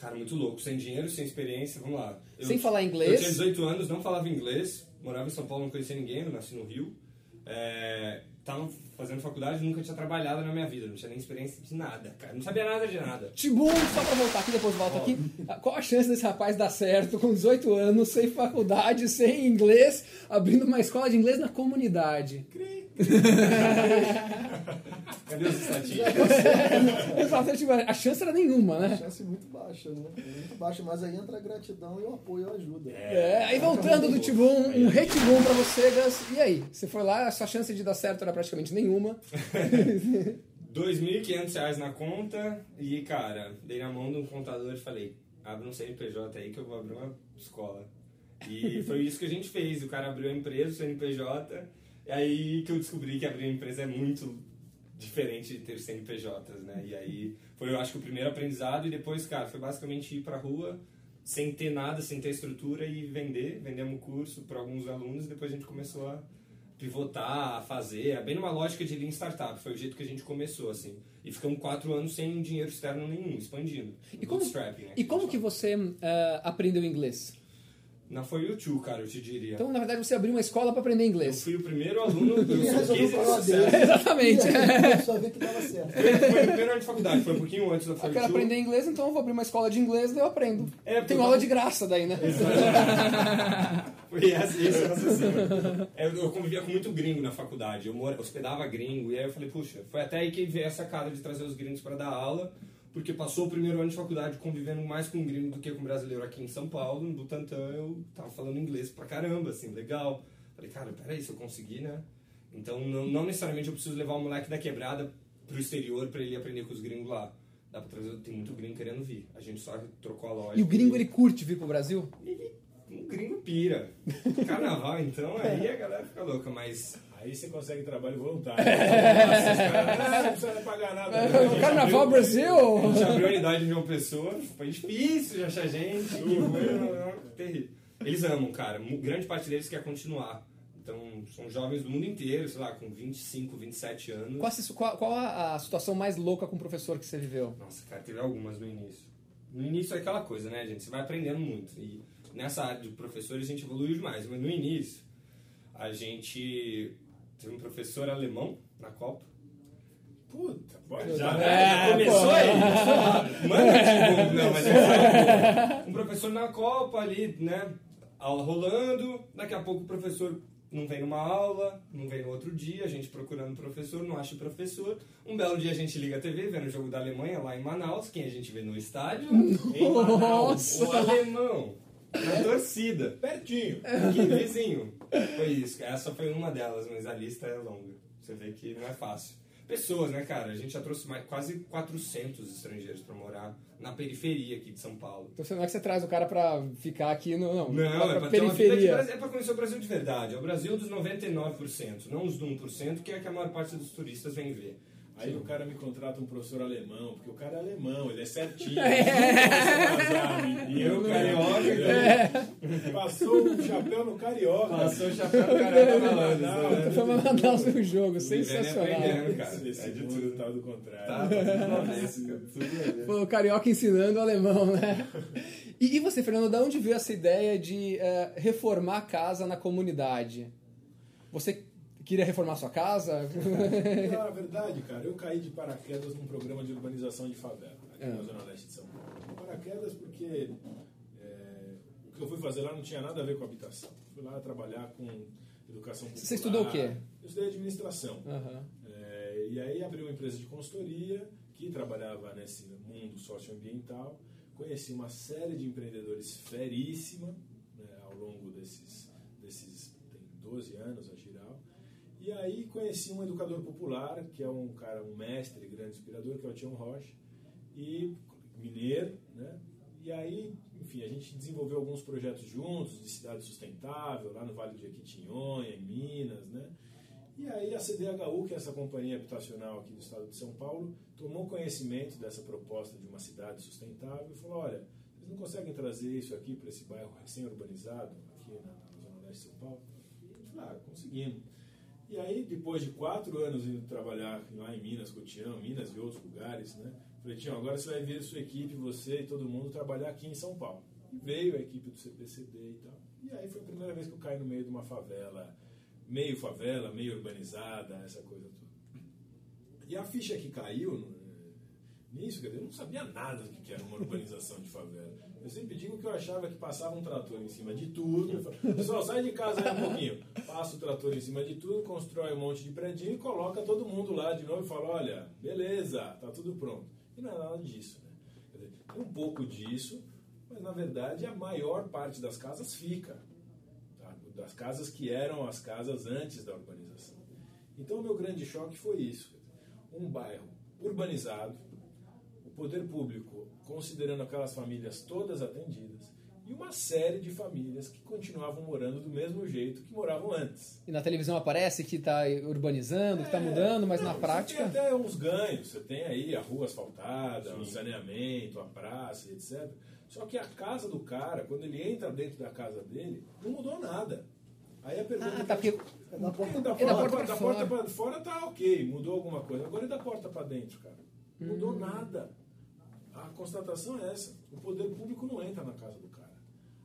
Cara, muito louco. Sem dinheiro, sem experiência, vamos lá. Eu, sem falar inglês? Eu tinha 18 anos, não falava inglês, morava em São Paulo, não conhecia ninguém, eu nasci no Rio. É, tava fazendo faculdade, nunca tinha trabalhado na minha vida, não tinha nem experiência de nada, cara. Não sabia nada de nada. Tibum, só pra voltar aqui, depois volta aqui. Qual a chance desse rapaz dar certo com 18 anos, sem faculdade, sem inglês, abrindo uma escola de inglês na comunidade? Cri. Cadê os estatísticos? Tipo, a chance era nenhuma, né? A chance muito baixa, né? Muito baixa, mas aí entra a gratidão e o apoio e a ajuda. É, aí voltando do Tibum, um retibum pra você, Gus. E aí? Você foi lá, a sua chance de dar certo era praticamente nenhuma. R$ 2.500 na conta e, cara, dei na mão de um contador e falei, abre um CNPJ aí que eu vou abrir uma escola. E foi isso que a gente fez. O cara abriu a empresa, o CNPJ, e aí que eu descobri que abrir uma empresa é muito diferente de ter CNPJs, né? E aí foi, eu acho que o primeiro aprendizado e depois, cara, foi basicamente ir pra rua sem ter nada, sem ter estrutura e vender. Vendemos o curso para alguns alunos e depois a gente começou a pivotar, a fazer. É bem numa lógica de Lean Startup, foi o jeito que a gente começou, assim. E ficamos quatro anos sem dinheiro externo nenhum, expandindo. E como, né, e como que você uh, aprendeu inglês? Na For You Too, cara, eu te diria. Então, na verdade, você abriu uma escola para aprender inglês. Eu fui o primeiro aluno do Exatamente. Só ver que dava certo. Foi, foi o primeiro ano de faculdade, foi um pouquinho antes da For Eu quero aprender inglês, então eu vou abrir uma escola de inglês e eu aprendo. É, Tem aula de graça daí, né? foi esse, esse raciocínio. Eu convivia com muito gringo na faculdade. Eu hospedava gringo, e aí eu falei, puxa, foi até aí que veio essa cara de trazer os gringos para dar aula porque passou o primeiro ano de faculdade convivendo mais com gringo do que com brasileiro aqui em São Paulo, no Butantã eu tava falando inglês pra caramba, assim, legal. Falei, cara, peraí, se eu conseguir, né? Então, não, não necessariamente eu preciso levar o moleque da quebrada pro exterior para ele aprender com os gringos lá. Dá pra trazer, tem muito gringo querendo vir. A gente só trocou a loja. E o gringo, ele curte vir pro Brasil? Ele, um gringo pira. Carnaval, então, aí a galera fica louca, mas Aí você consegue trabalho voluntário. Nossa, não precisa pagar nada. É, Carnaval abriu, Brasil! A gente abriu a unidade de uma pessoa, foi difícil de achar gente. foi terrível. Eles amam, cara. Grande parte deles quer continuar. Então, são jovens do mundo inteiro, sei lá, com 25, 27 anos. Qual, qual a, a situação mais louca com o professor que você viveu? Nossa, cara, teve algumas no início. No início é aquela coisa, né, gente? Você vai aprendendo muito. E nessa área de professores a gente evoluiu demais. Mas no início, a gente Teve um professor alemão na Copa. Puta, pode já, né? já começou aí. Manda não, mas é Um professor na Copa ali, né? Aula rolando, daqui a pouco o professor não vem numa aula, não vem no outro dia, a gente procurando professor, não acha professor. Um belo dia a gente liga a TV, vendo o jogo da Alemanha lá em Manaus, quem a gente vê no estádio? Em Manaus, o alemão. Na torcida. Pertinho. Que vizinho. Foi isso. Essa foi uma delas, mas a lista é longa. Você vê que não é fácil. Pessoas, né, cara? A gente já trouxe mais, quase 400 estrangeiros para morar na periferia aqui de São Paulo. Então não é que você traz o cara para ficar aqui no. Não, não é pra periferia. é para conhecer o Brasil de verdade. É o Brasil dos 99%, não os do 1%, que é que a maior parte dos turistas vem ver. Aí o cara me contrata um professor alemão, porque o cara é alemão, ele é certinho. É. E eu, carioca, é. passou o chapéu no carioca. Passou o chapéu no carioca Manaus. Foi uma Manaus no jogo, sensacional. É cara. Esse é de tudo tal do contrário. Tá, tá Pô, o carioca ensinando o alemão, né? E, e você, Fernando, de onde veio essa ideia de uh, reformar a casa na comunidade? Você queria reformar sua casa? Na verdade, cara, eu caí de paraquedas num programa de urbanização de favela, aqui É. na Zona Leste de São Paulo. Paraquedas porque é, o que eu fui fazer lá não tinha nada a ver com habitação. Fui lá trabalhar com educação popular. Você estudou o quê? Eu estudei administração. Aham. É, e aí abri uma empresa de consultoria que trabalhava nesse mundo socioambiental. Conheci uma série de empreendedores feríssima né, ao longo desses, desses tem 12 anos a Giral. E aí conheci um educador popular, que é um cara, um mestre, grande inspirador, que é o Tião Rocha, e mineiro, né? E aí, enfim, a gente desenvolveu alguns projetos juntos de cidade sustentável, lá no Vale de Jequitinhonha, em Minas, né? E aí a CDHU, que é essa companhia habitacional aqui do estado de São Paulo, tomou conhecimento dessa proposta de uma cidade sustentável e falou, olha, vocês não conseguem trazer isso aqui para esse bairro recém-urbanizado, aqui na, na Zona Leste de São Paulo? Eu falei, ah, conseguimos. E aí, depois de quatro anos indo trabalhar lá em Minas, Cotião, Minas e outros lugares, né? Falei, Tião, agora você vai ver sua equipe, você e todo mundo trabalhar aqui em São Paulo. E veio a equipe do CPCD e tal. E aí foi a primeira vez que eu caí no meio de uma favela, meio favela, meio urbanizada, essa coisa toda. E a ficha que caiu eh, nisso, quer dizer, eu não sabia nada do que era uma urbanização de favela. Eu sempre digo que eu achava que passava um trator em cima de tudo. Pessoal, sai de casa aí um pouquinho. Passa o trator em cima de tudo, constrói um monte de predinho e coloca todo mundo lá de novo e fala, olha, beleza, tá tudo pronto. E não é nada disso, né? Dizer, tem um pouco disso, mas na verdade a maior parte das casas fica. tá? Das casas que eram as casas antes da urbanização. Então o meu grande choque foi isso. Um bairro urbanizado, poder público considerando aquelas famílias todas atendidas e uma série de famílias que continuavam morando do mesmo jeito que moravam antes. E na televisão aparece que está urbanizando, que está mudando, mas Não, na Você prática. tem até uns ganhos, você tem aí a rua asfaltada, o saneamento, a praça, etc. Só que a casa do cara, quando ele entra dentro da casa dele, não mudou nada. Aí a pergunta Ah, que tá, porque É da porta da É da porta, da fora. porta pra fora tá ok, mudou alguma coisa. Agora e da porta pra dentro, cara? Não Mudou Hum. nada. A constatação é essa. O poder público não entra na casa do cara.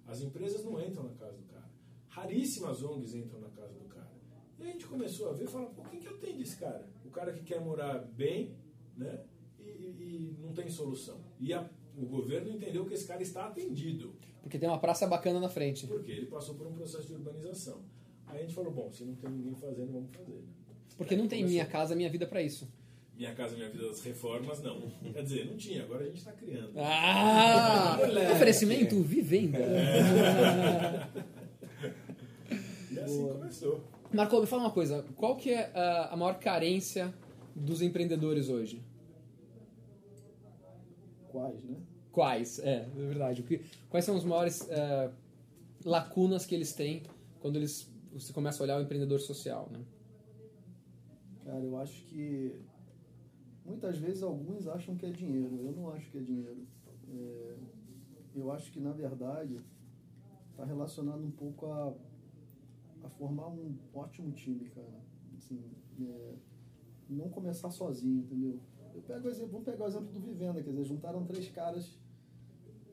As empresas não entram na casa do cara. Raríssimas ONGs entram na casa do cara. E a gente começou a ver e falar, pô, quem que atende esse cara? O cara que quer morar bem, né? E, e- e não tem solução. E a- o governo entendeu que esse cara está atendido. porque tem uma praça bacana na frente. Porque ele passou por um processo de urbanização. Aí a gente falou, bom, se não tem ninguém fazendo, vamos fazer. Né? Porque não tem minha casa, minha vida para isso. Minha Casa Minha Vida das Reformas, não. Quer dizer, não tinha, agora a gente está criando. Ah! Oferecimento Vivenda. E assim começou. Marco, me fala uma coisa. Qual que é a, maior carência dos empreendedores hoje? Quais, né? Quais? É, é verdade. O que- quais são as maiores eh, lacunas que eles têm quando eles você começa a olhar o empreendedor social, né? Cara, eu acho que muitas vezes alguns acham que é dinheiro. Eu não acho que é dinheiro. É, eu acho que na verdade está relacionado um pouco a, a formar um ótimo time, cara. Assim, é, não começar sozinho, entendeu? Eu pego o exemplo, vamos pegar o exemplo do Vivenda, quer dizer, juntaram três caras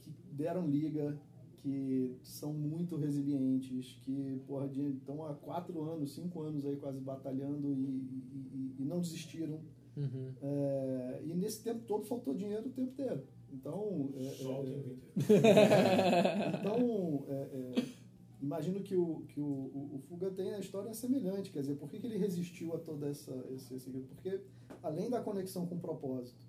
que deram liga, que são muito resilientes, que porra, de- estão há quatro anos, cinco anos aí quase batalhando e, e- e- e não desistiram. Uhum. É, e nesse tempo todo faltou dinheiro o tempo inteiro. Então, é, Só o é, tempo inteiro. então, é, é, imagino que, o, que o, o, o Fuga tem a história semelhante. Quer dizer, por que, que ele resistiu a toda essa. Esse, esse, porque, além da conexão com o propósito,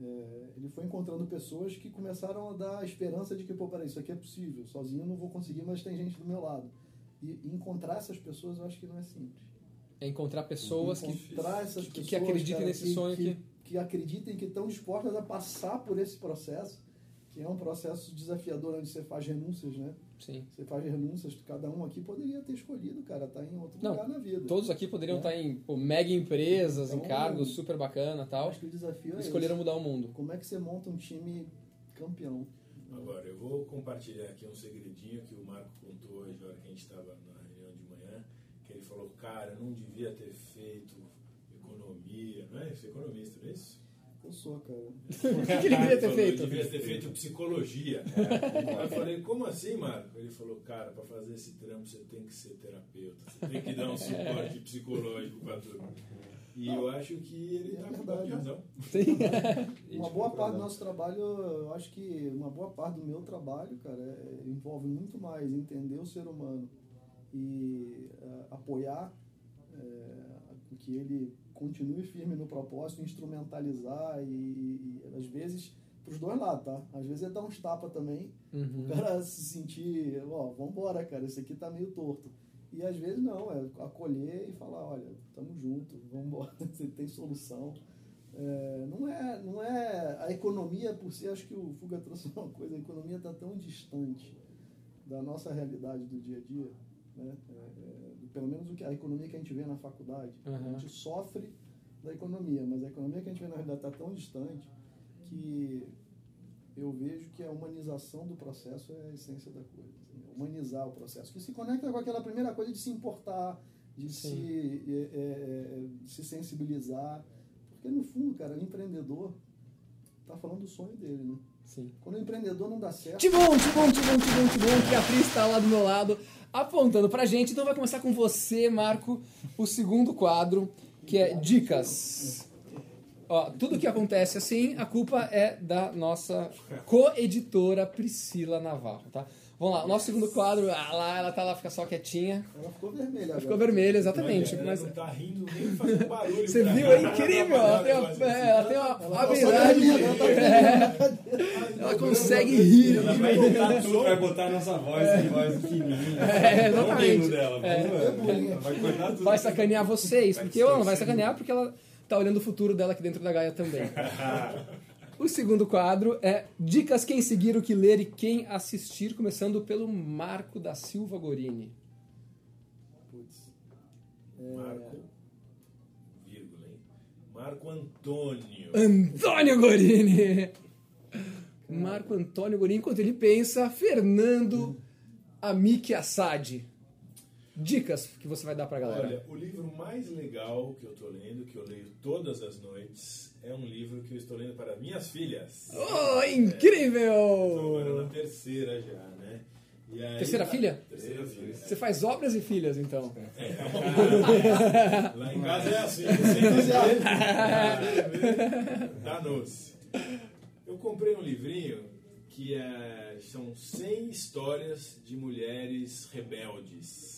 é, ele foi encontrando pessoas que começaram a dar a esperança de que, pô, peraí, isso aqui é possível. Sozinho eu não vou conseguir, mas tem gente do meu lado. E, e encontrar essas pessoas eu acho que não é simples. É encontrar pessoas que, encontrar essas que- que pessoas acreditem cara, nesse sonho que, que- que acreditem que estão dispostas a passar por esse processo, que é um processo desafiador onde você faz renúncias, né? sim. Você faz renúncias, cada um aqui poderia ter escolhido, cara, tá em outro Não, lugar na vida. Todos aqui poderiam É. estar em pô, mega empresas, Então, em cargos super bacana e tal. Acho que o desafio é Escolheram esse. mudar o mundo. Como é que você monta um time campeão? Agora, eu vou compartilhar aqui um segredinho que o Marco contou hoje, na hora que a gente estava na reunião de manhã, que ele falou, cara, eu não devia ter feito economia, não é? Você é economista, não é isso? Eu sou, cara. O que, que ele queria ter feito? Devia ter feito psicologia. Eu falei, como assim, Marco? Ele falou, cara, para fazer esse trampo você tem que ser terapeuta, você tem que dar um suporte psicológico para turma. E eu acho que ele É tá com verdade. razão. Uma boa parte do nosso trabalho, eu acho que uma boa parte do meu trabalho, cara, é- envolve muito mais entender o ser humano e eh, apoiar eh, que ele continue firme no propósito, instrumentalizar e, e, e, às vezes para os dois lados, tá? Às vezes é dar uns tapas também, Uhum. o cara se sentir, ó, vambora, cara, isso aqui tá meio torto. E às vezes não, é acolher e falar, olha, tamo junto, vambora, você tem solução. É, não, é, não é a economia por si, acho que o Fuga trouxe uma coisa, a economia está tão distante da nossa realidade do dia a dia, né? É, é, pelo menos o que, a economia que a gente vê na faculdade. Uhum. A gente sofre da economia, mas a economia que a gente vê na realidade está tão distante que eu vejo que a humanização do processo é a essência da coisa. assim, humanizar o processo, que se conecta com aquela primeira coisa de se importar, de Sim. se, é, é, é, se sensibilizar. Porque, no fundo, cara, o empreendedor está falando do sonho dele, né? Sim. Quando o empreendedor não dá certo... Tibum, tibum, tibum, tibum, tibum, que a Pri está lá do meu lado apontando pra gente. Então vai começar com você, Marco, o segundo quadro, que é dicas. Ó, tudo que acontece assim, a culpa é da nossa co-editora Priscila Navarro, tá? Vamos lá, o nosso segundo quadro, ah, lá, ela tá lá, fica só quietinha. Ela ficou vermelha agora. Ficou vermelha, exatamente. Ela Mas não tá rindo nem fazendo barulho. você viu? ela. É incrível! Ela tem uma, é, ela tem uma habilidade. Ela consegue rir. Ela vai botar tudo, vai botar a nossa voz em voz fininha. É, exatamente. dela. É. Ela vai cortar tudo. Vai sacanear vocês, porque ela não vai sacanear porque ela tá olhando o futuro dela aqui dentro da Gaia também. O segundo quadro é Dicas quem seguir, o que ler e quem assistir, começando pelo Marco da Silva Gorini. Putz. Marco, vírgula, hein? Marco Antônio. Antônio Gorini! Marco Antônio Gorini, enquanto ele pensa, Fernando Amiki Assad. Dicas que você vai dar pra galera. Olha, o livro mais legal que eu tô lendo, que eu leio todas as noites, é um livro que eu estou lendo para minhas filhas. Oh, Estou agora incrível! na terceira já, né? Aí- Terceira filha? Terceira filha. Você faz obras e filhas, então. Lá em casa é assim, sempre danou-se. Eu comprei um livrinho que é, são 100 histórias de mulheres rebeldes, é,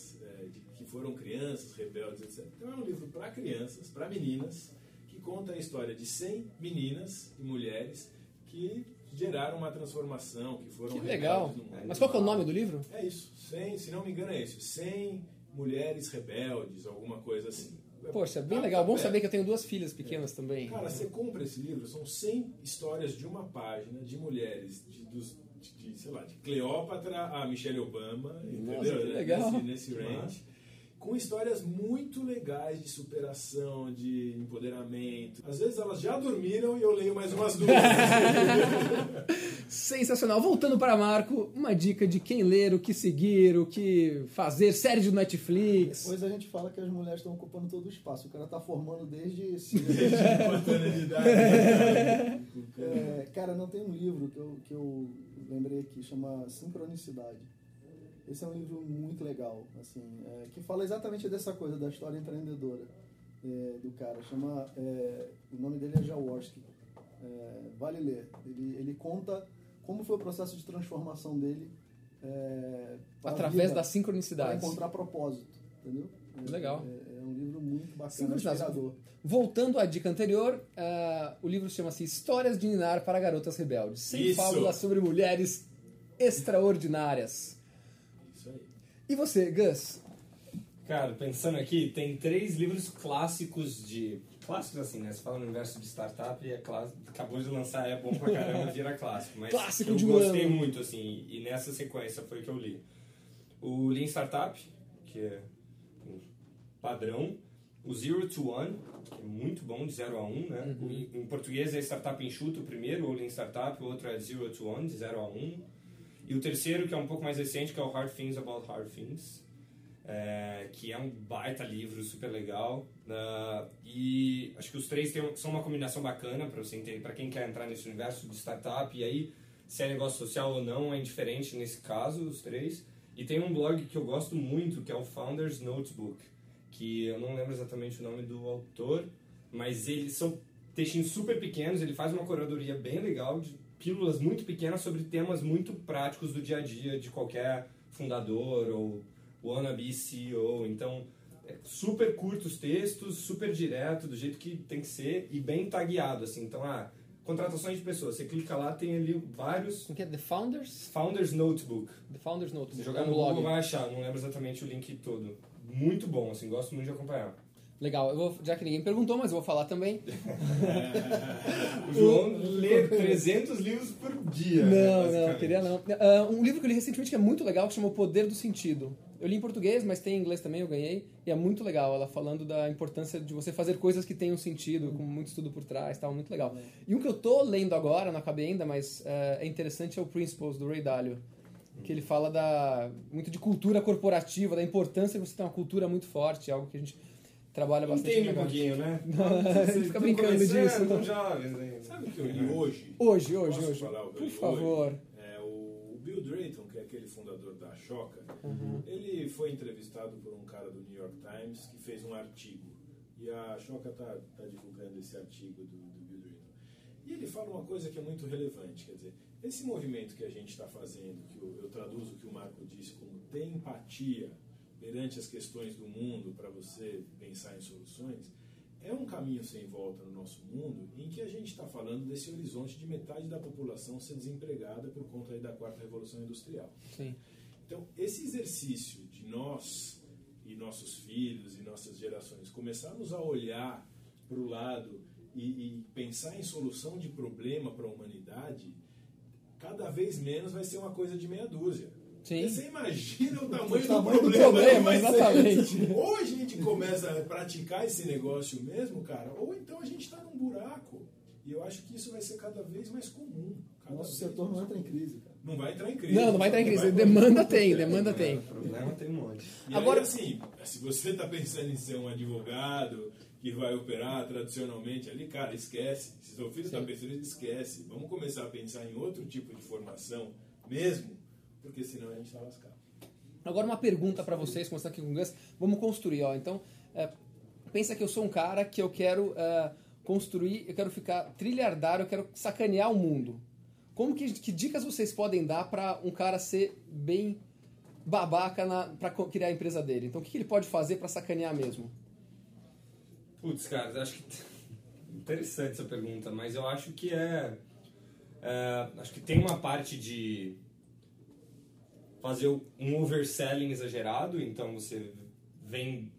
foram crianças rebeldes, etc. Então é um livro para crianças, para meninas, que conta a história de 100 meninas e mulheres que geraram uma transformação, que foram Que legal. no mundo. Mas qual é o nome do livro? É isso, 100, se não me engano é isso, 100 mulheres rebeldes, alguma coisa assim. Poxa, bem Tá- legal. Bom saber que eu tenho duas filhas pequenas também. Cara, você compra esse livro, são 100 histórias de uma página de mulheres, de, dos, de, de, sei lá, de Cleópatra a Michelle Obama, entendeu? que Né? legal. Nesse, nesse range. Com histórias muito legais de superação, de empoderamento. Às vezes elas já dormiram e eu leio mais umas duas. Sensacional. Voltando para Marco, uma dica de quem ler, o que seguir, o que fazer, série de Netflix. Depois a gente fala que as mulheres estão ocupando todo o espaço. O cara tá formando desde cedo. Quanto anos de idade. É, cara, não tem um livro que eu, que eu lembrei aqui, chama Sincronicidade. Esse é um livro muito legal, assim, é, que fala exatamente dessa coisa, da história empreendedora é, do cara. Chama, é, o nome dele é Jaworski. É, vale ler. Ele, ele conta como foi o processo de transformação dele é, para a Através vida, da para sincronicidade. encontrar propósito, entendeu? Legal. É, é um livro muito bacana, inspirador. Voltando à dica anterior, ah, o livro chama-se Histórias de Ninar para Garotas Rebeldes. Sem fábulas sobre mulheres extraordinárias. E você, Gus? Cara, pensando aqui, tem três livros clássicos de. Clássicos assim, né? Você fala no universo de startup e é clássico. Acabou de lançar, é bom pra caramba, vira clássico. Mas Clássico eu de um gostei ano. muito, assim, e nessa sequência foi que eu li. O Lean Startup, que é um padrão. O Zero to One, que é muito bom, de 0 a 1, um, né? Uhum. O- Em português é Startup Enxuto o primeiro, ou Lean Startup, o outro é Zero to One, de 0 a 1. Um. E o terceiro, que é um pouco mais recente, que é o Hard Things About Hard Things. é, que é um baita livro, super legal. Uh, e acho que os três tem, são uma combinação bacana para você entender, para quem quer entrar nesse universo de startup. E aí, se é negócio social ou não, é indiferente nesse caso, os três. E tem um blog que eu gosto muito, que é o Founders Notebook, que eu não lembro exatamente o nome do autor, mas eles são textinhos super pequenos, ele faz uma curadoria bem legal de pílulas muito pequenas sobre temas muito práticos do dia a dia de qualquer fundador ou wannabe CEO. Então, é super curtos textos, super direto, do jeito que tem que ser e bem tagueado, assim. Então, ah, contratações de pessoas. Você clica lá, tem ali vários... O que é? The Founders? Founders Notebook. The Founders Notebook. Se jogar no Google vai achar, não lembro exatamente o link todo. Muito bom, assim, gosto muito de acompanhar. Legal, eu vou, já que ninguém perguntou, mas eu vou falar também. o João lê 300 livros por dia. Não, né, não, queria não. Uh, um livro que eu li recentemente que é muito legal, que chama O Poder do Sentido. Eu li em português, mas tem em inglês também, eu ganhei. E é muito legal, ela falando da importância de você fazer coisas que tenham sentido, com muito estudo por trás, tal, muito legal. E um que eu tô lendo agora, não acabei ainda, mas uh, é interessante, é o Principles, do Ray Dalio. Que ele fala da, muito de cultura corporativa, da importância de você ter uma cultura muito forte, algo que a gente trabalha bastante. Entende um pouquinho, né? Você fica brincando disso. Tão jovens ainda. Sabe o que eu li hoje? Hoje, hoje, Posso hoje. Falar o Por favor. Hoje? É, o Bill Drayton, que é aquele fundador da Shoca, Uhum. ele foi entrevistado por um cara do New York Times que fez um artigo. E a Shoca está tá divulgando esse artigo do, do Bill Drayton. E ele fala uma coisa que é muito relevante, quer dizer, esse movimento que a gente está fazendo, que eu, eu traduzo o que o Marco disse como ter empatia perante as questões do mundo para você pensar em soluções, é um caminho sem volta no nosso mundo em que a gente está falando desse horizonte de metade da população ser desempregada por conta da quarta revolução industrial. Sim. Então, esse exercício de nós e nossos filhos e nossas gerações começarmos a olhar para o lado e, e pensar em solução de problema para a humanidade, cada vez menos vai ser uma coisa de meia dúzia. Sim. Você imagina o tamanho, O tamanho do do problema. problema, vai ser exatamente. Ou a gente começa a praticar esse negócio mesmo, cara, ou então a gente está num buraco. E eu acho que isso vai ser cada vez mais comum. Cada Nosso setor não entra em crise, cara. Não vai entrar em crise. Não, não vai entrar em crise. Demanda tem, demanda tem. Problema tem um monte. E Agora- aí, assim, se você está pensando em ser um advogado que vai operar tradicionalmente ali, cara, esquece. Se seu filho está pensando, esquece. Vamos começar a pensar em outro tipo de formação mesmo, porque senão a gente está lascado. Agora uma pergunta para vocês, começar aqui com o Gus. Vamos construir, ó. Então, é, pensa que eu sou um cara que eu quero é, construir, eu quero ficar trilhardário, eu quero sacanear o mundo. Como que, que dicas vocês podem dar para um cara ser bem babaca para criar a empresa dele? Então, o que, que ele pode fazer para sacanear mesmo? Putz, cara, acho que. Interessante essa pergunta, mas eu acho que é. é, acho que tem uma parte de fazer um overselling exagerado, então você vem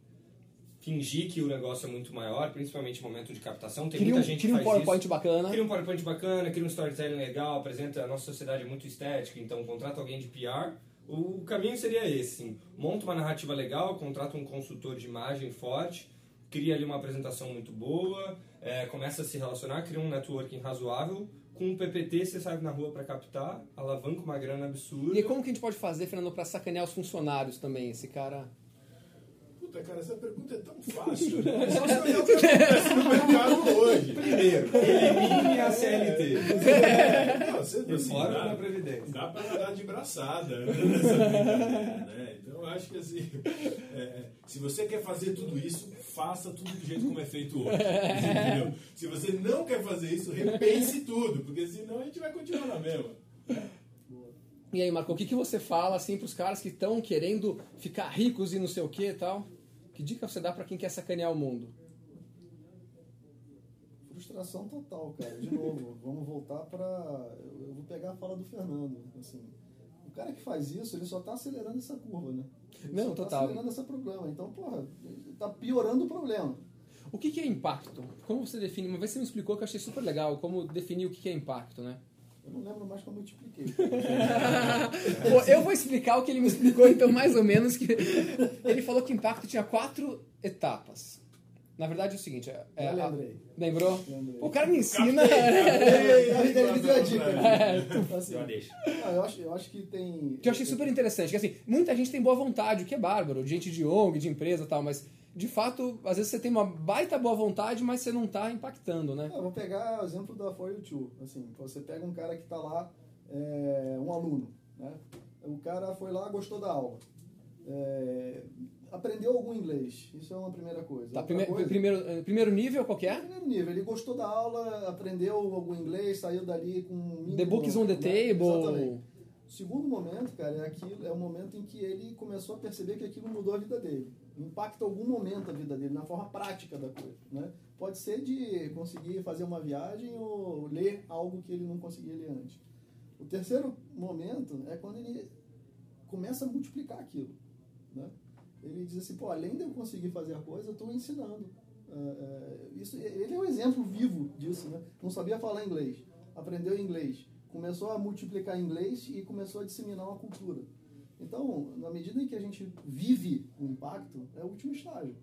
fingir que o negócio é muito maior, principalmente no momento de captação. Tem Cria um, muita gente cria um que faz PowerPoint isso. bacana. Cria um PowerPoint bacana, cria um storytelling legal, apresenta a nossa sociedade é muito estética, então contrata alguém de PR. O caminho seria esse, sim. monta uma narrativa legal, contrata um consultor de imagem forte, cria ali uma apresentação muito boa, é, começa a se relacionar, cria um networking razoável. Com um PPT você sai na rua para captar, alavanca uma grana absurda. E como que a gente pode fazer, Fernando, para sacanear os funcionários também? Esse cara. Puta, cara, essa pergunta é tão fácil, né? É só você olhar o que acontece no mercado hoje. Primeiro, elimine a CLT. Não, você assim, fora dá- da Previdência. Dá pra nadar de braçada né, nessa né? Então eu acho que assim, é, se você quer fazer tudo isso, faça tudo do jeito como é feito hoje. Entendeu? Se você não quer fazer isso, repense tudo, porque senão a gente vai continuar na mesma. E aí, Marco, o que, que você fala assim para os caras que estão querendo ficar ricos e não sei o que e tal? Que dica você dá para quem quer sacanear o mundo? Frustração total, cara. De novo, vamos voltar para. Eu vou pegar a fala do Fernando. Assim, o cara que faz isso, ele só está acelerando essa curva, né? Ele Não, só tá total. acelerando esse problema. Então, porra, ele tá piorando o problema. O que, que é impacto? Como você define? Uma vez você me explicou que eu achei super legal, como definir o que, que é impacto, né? Eu não lembro mais como eu te expliquei. Pô, eu vou explicar o que ele me explicou, então, mais ou menos, que ele falou que impacto tinha quatro etapas. Na verdade é o seguinte. É, é, Eu a- lembrei. lembrou? Lembrei. O cara me ensina. Ei, aí ele me deu a dica. É, Assim, ah, eu, acho, eu acho que tem. que eu achei super interessante. Que assim, muita gente tem boa vontade, o que é bárbaro, gente de ONG, de empresa e tal, mas de fato, às vezes você tem uma baita boa vontade, mas você não tá impactando, né? Eu vou pegar o exemplo da For You Too. Assim, você pega um cara que está lá, é, um aluno, né? O cara foi lá, gostou da aula. É, aprendeu algum inglês. Isso é uma primeira coisa. Tá, prime- coisa- primeiro, eh, primeiro nível, qual que é? Primeiro nível, ele gostou da aula, aprendeu algum inglês, saiu dali com um The book is on the né? table. Exatamente. O segundo momento, cara, é aquilo, é o momento em que ele começou a perceber que aquilo mudou a vida dele. Impacta algum momento a vida dele, na forma prática da coisa, né? Pode ser de conseguir fazer uma viagem ou ler algo que ele não conseguia ler antes. O terceiro momento é quando ele começa a multiplicar aquilo, né? Ele diz assim, pô, além de eu conseguir fazer a coisa, eu estou ensinando. É, é, isso, ele é um exemplo vivo disso, né? Não sabia falar inglês, aprendeu inglês, começou a multiplicar inglês e começou a disseminar uma cultura. Então, na medida em que a gente vive o impacto, é o último estágio.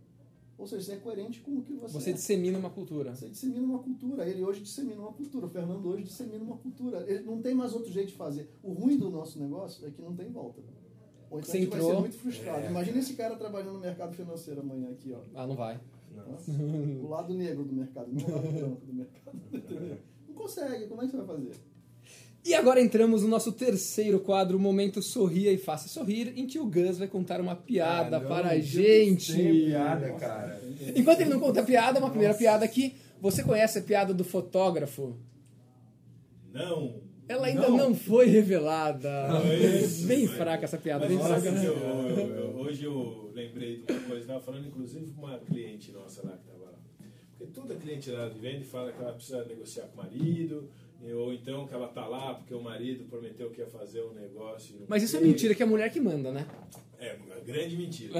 Ou seja, você é coerente com o que você, Você é. dissemina uma cultura. Você dissemina uma cultura. Ele hoje dissemina uma cultura. O Fernando hoje dissemina uma cultura. Ele não tem mais outro jeito de fazer. O ruim do nosso negócio é que não tem volta. Ou então Você a gente vai entrou. ser muito frustrado. Imagina esse cara trabalhando no mercado financeiro amanhã aqui, ó. Ah, não vai. Nossa. O lado negro do mercado, não o lado branco do mercado. Entendeu? Não consegue. Como é que você vai fazer? E agora entramos no nosso terceiro quadro, momento Sorria e Faça Sorrir, em que o Gus vai contar uma piada Ah, não, para a gente. piada, cara. Enquanto ele não conta a piada, uma primeira piada aqui. Você conhece a piada do fotógrafo? Não. Ela ainda não, foi revelada. isso, bem mas- fraca essa piada, Mas bem sabe fraca. que eu- eu- eu- hoje eu lembrei de uma coisa, estava falando inclusive com uma cliente nossa lá que estava lá. Porque toda cliente lá de vende fala que ela precisa negociar com o marido, ou então que ela está lá porque o marido prometeu que ia fazer um negócio. Mas isso é fez. mentira, que é a mulher que manda, né? É, uma grande mentira.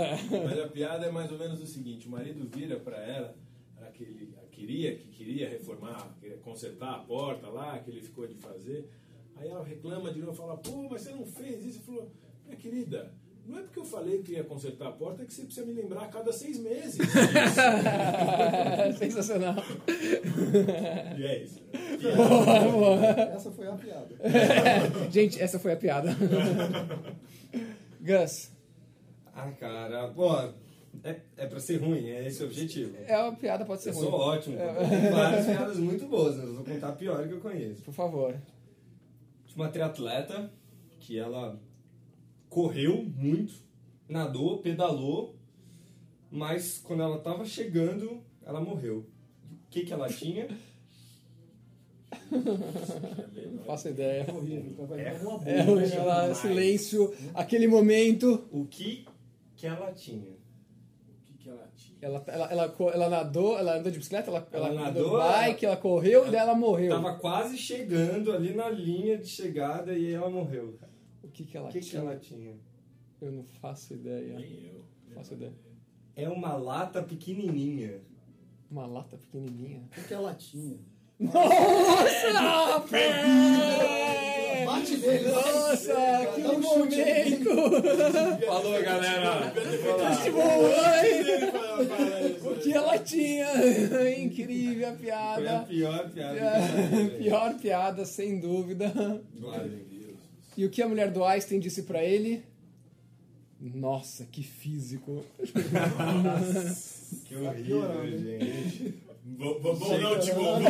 Mas a piada é mais ou menos o seguinte: o marido vira para ela, ela que ele queria, que queria reformar, queria consertar a porta lá, que ele ficou de fazer. Aí ela reclama de novo, fala: pô, mas você não fez isso? Ele falou: minha querida. Não é porque eu falei que ia consertar a porta que você precisa me lembrar a cada seis meses. disso." Sensacional. e é isso. Essa foi a piada. Gente, essa foi a piada. Gus, Ah, cara, pô, é, é pra ser ruim, é esse o objetivo. é uma piada, pode ser Eu ruim. sou ótimo, tem várias piadas muito boas, mas eu vou contar a pior que eu conheço. Por favor. Tinha uma triatleta que ela correu muito, nadou, pedalou, mas quando ela tava chegando, ela morreu. O que que ela tinha? Não faço ideia. É horrível. então boa. É, aquela silêncio, aquele momento. O que que ela tinha? O que, que ela tinha? Ela, ela, ela, ela nadou, ela andou de bicicleta, ela, ela, Ela andou nadou, bike, ela correu e daí ela morreu. Tava quase chegando ali na linha de chegada e ela morreu. O que que ela O que que tinha? ela tinha? Eu não faço ideia. Nem eu. Não faço ideia. É uma lata pequenininha. Uma lata pequenininha. O que ela tinha? Nossa, pé! Bate nele. Nossa, que momento! Falou, galera! Oi! O que ela tinha? Incrível a Foi a piada. pior piada que. Pior piada, sem dúvida. Glória. E o que a mulher do Einstein disse pra ele? Nossa, que físico. Que piorando, horrível, gente. Vou, vou, vou dar o timão.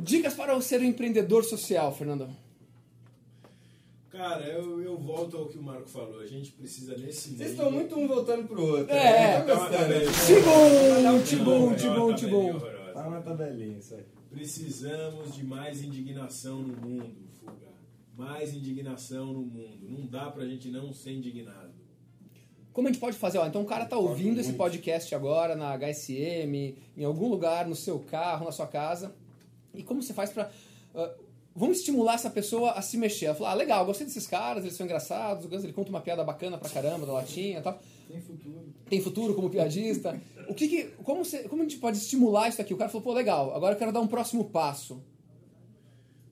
Dicas para ser um empreendedor social, Fernando. Cara, eu, eu volto ao que o Marco falou. A gente precisa nesse Vocês meio- estão muito um voltando pro outro. É. Eu tô gostando. Tibum, tibum, Não, tibum, Tá uma tabelinha isso aí. Precisamos de mais indignação no mundo, Fuga. Mais indignação no mundo. Não dá pra gente não ser indignado. Como a gente pode fazer? Ó, então o cara tá ouvindo esse podcast agora na HSM, em algum lugar, no seu carro, na sua casa. E como você faz pra. ah, vamos estimular essa pessoa a se mexer. Ela fala, ah, legal, gostei desses caras, eles são engraçados, o Gus ele conta uma piada bacana pra caramba da latinha e tal. Tem futuro. Tem futuro como piadista. O que que, como, você- como a gente pode estimular isso aqui? O cara falou, pô, legal, agora eu quero dar um próximo passo.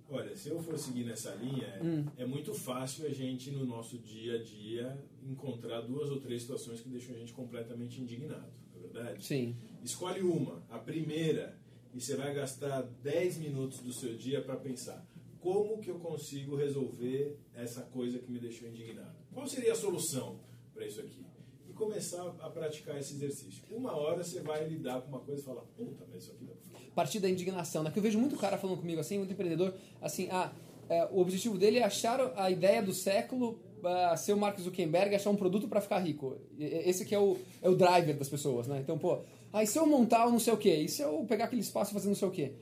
Olha, se eu for seguir nessa linha, é- Hum. é muito fácil a gente, no nosso dia a dia, encontrar duas ou três situações que deixam a gente completamente indignado, não é verdade? Sim. Escolhe uma, a primeira, e você vai gastar 10 minutos do seu dia para pensar como que eu consigo resolver essa coisa que me deixou indignado. Qual seria a solução para isso aqui? Começar a praticar esse exercício. Uma hora você vai lidar com uma coisa e falar, puta, mas isso aqui dá pra. Partir da indignação, né? Que eu vejo muito cara falando comigo assim, muito empreendedor, assim, ah, é, o objetivo dele é achar a ideia do século, ah, ser o Mark Zuckerberg, achar um produto para ficar rico. Esse que é o, é o driver das pessoas, né? Então, pô, ah, e se eu montar o não sei o quê? E se eu pegar aquele espaço e fazer não sei o quê?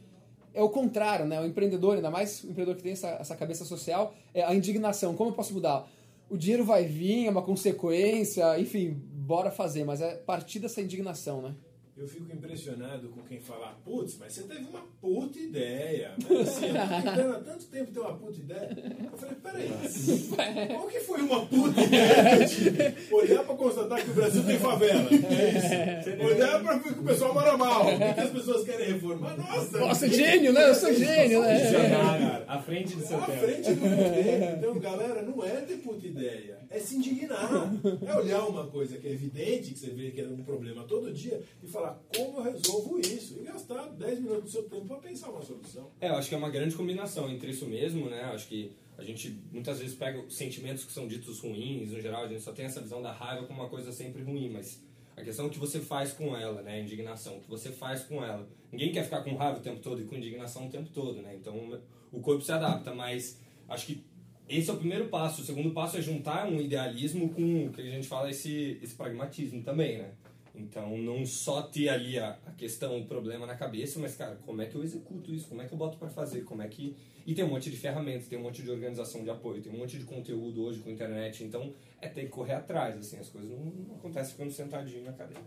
É o contrário, né? O empreendedor, ainda mais o empreendedor que tem essa, essa cabeça social, é a indignação. Como eu posso mudar? O dinheiro vai vir, é uma consequência, enfim, bora fazer, mas é partir dessa indignação, né? Eu fico impressionado com quem fala, putz, mas você teve uma puta ideia. Mas assim, há tanto tempo ter uma puta ideia. Eu falei, peraí, qual que foi uma puta ideia? de Olhar pra constatar que o Brasil tem favela. É isso. Olhar pra ver que o pessoal mora mal. O que as pessoas querem reformar? Nossa! Nossa, gênio, né? Eu sou gênio, né? Visionário. À frente do seu À tempo. frente do tempo. Então, galera, não é ter puta ideia, é se indignar. É olhar uma coisa que é evidente, que você vê que é um problema todo dia, e falar como eu resolvo isso. E gastar 10 minutos do seu tempo para pensar uma solução. É, eu acho que é uma grande combinação entre isso mesmo, né? Acho que a gente muitas vezes pega sentimentos que são ditos ruins, no geral, a gente só tem essa visão da raiva como uma coisa sempre ruim, mas a questão é o que você faz com ela, né? A indignação, o que você faz com ela. Ninguém quer ficar com raiva o tempo todo e com indignação o tempo todo, né? Então o corpo se adapta, mas acho que esse é o primeiro passo. O segundo passo é juntar um idealismo com o que a gente fala esse, esse pragmatismo também, né? Então, não só ter ali a, a questão, o problema na cabeça, mas, cara, como é que eu executo isso? Como é que eu boto pra fazer? Como é que... E tem um monte de ferramentas, tem um monte de organização de apoio, tem um monte de conteúdo hoje com a internet. Então, é ter que correr atrás, assim. As coisas não, não acontecem ficando sentadinho na cadeira.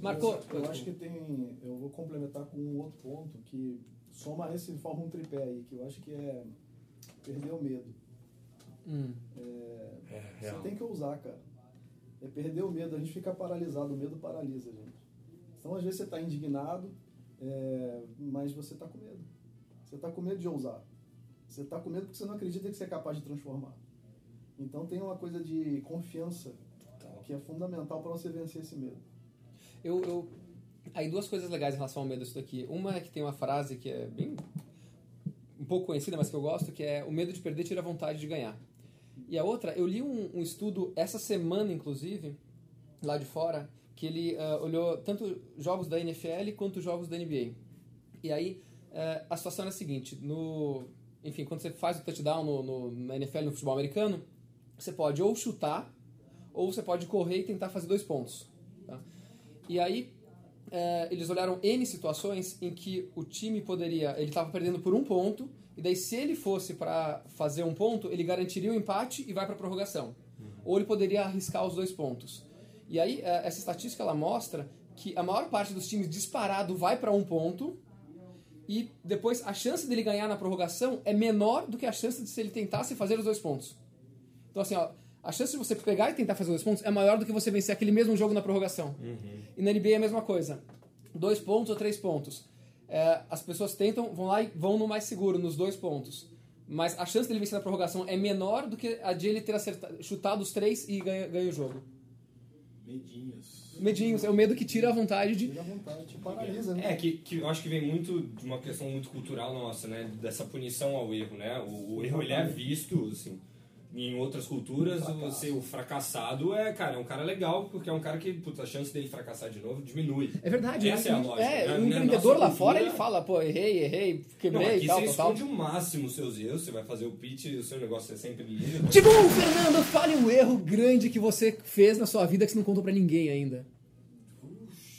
Marcou. Eu, eu acho que tem. Eu vou complementar com um outro ponto que soma esse forma um tripé aí, que eu acho que é perder o medo. Hum. É, É, você tem que ousar, cara. É perder o medo, a gente fica paralisado, o medo paralisa a gente. Então, às vezes, você está indignado, é, mas você está com medo. Você está com medo de ousar. Você está com medo porque você não acredita que você é capaz de transformar. Então, tem uma coisa de confiança que é fundamental para você vencer esse medo. Eu, eu- Aí duas coisas legais em relação ao medo disso daqui. Uma é que tem uma frase que é bem um pouco conhecida, mas que eu gosto, que é o medo de perder tira a vontade de ganhar. E a outra, eu li um, um estudo essa semana, inclusive, lá de fora, que ele ah, olhou tanto jogos da NFL quanto jogos da NBA. E aí eh, a situação é a seguinte, no, enfim, quando você faz o touchdown no, no, na NFL, no futebol americano, você pode ou chutar, ou você pode correr e tentar fazer dois pontos. tá? E aí é, eles olharam N situações em que o time poderia. Ele estava perdendo por um ponto, e daí se ele fosse para fazer um ponto, ele garantiria o empate e vai para prorrogação. Ou ele poderia arriscar os dois pontos. E aí é, essa estatística ela mostra que a maior parte dos times disparado vai para um ponto. E depois a chance dele ganhar na prorrogação é menor do que a chance de se ele tentasse fazer os dois pontos. Então, assim, ó, a chance de você pegar e tentar fazer dois pontos é maior do que você vencer aquele mesmo jogo na prorrogação. E na NBA é a mesma coisa. Dois pontos ou três pontos. É, as pessoas tentam, vão lá e vão no mais seguro, nos dois pontos. Mas a chance dele vencer na prorrogação é menor do que a de ele ter acertado, chutado os três e ganha, ganha o jogo. Medinhos. Medinhos, é o medo que tira a vontade de. Tira a vontade, te paralisa, né? É, que, que eu acho que vem muito de uma questão muito cultural nossa, né? Dessa punição ao erro, né? O, o erro, ele é visto, assim... Em outras culturas, você, o fracassado é, cara, é um cara legal, porque é um cara que, puta, a chance dele fracassar de novo diminui. É verdade, Essa é a lógica. É, né? o Na empreendedor lá fora ele fala, pô, errei, errei, Não, quebrei aqui e tal, você tal, tal. esconde o máximo os seus erros, você vai fazer o pitch, o seu negócio é sempre lindo. Tipo, Fernando, fale um erro grande que você fez na sua vida que você não contou pra ninguém ainda.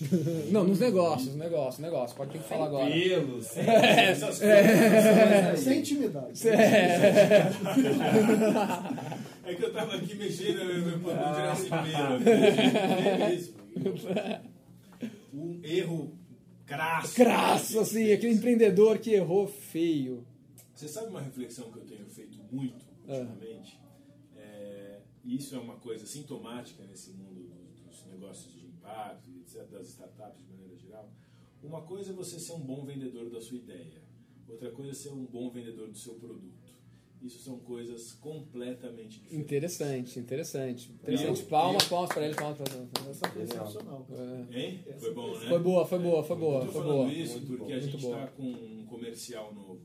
Não, nos negócios, nos negócios, negócios. Pode ter que falar agora. Pelos, sem- Essas coisas. Sem intimidade. É que eu tava aqui mexendo, eu eu podia tirar esse pelo. É isso. Um erro crasso. Crasso, assim, aquele empreendedor que errou feio. Você sabe uma reflexão que eu tenho feito muito Ah. ultimamente? É, isso é uma coisa sintomática nesse mundo do- dos negócios de impacto, das startups de maneira geral. Uma coisa é você ser um bom vendedor da sua ideia. outra coisa é ser um bom vendedor do seu produto. Isso são coisas completamente diferentes. Interessante, interessante. Interessante. Eu- palma, eu- palmas pra ele, palmas pra ele. Essa foi sensacional. É. Hein? Foi bom, né? Foi boa, foi boa, foi boa, Eu tô foi falando boa. isso Muito porque boa, a gente muito boa. tá com um comercial novo.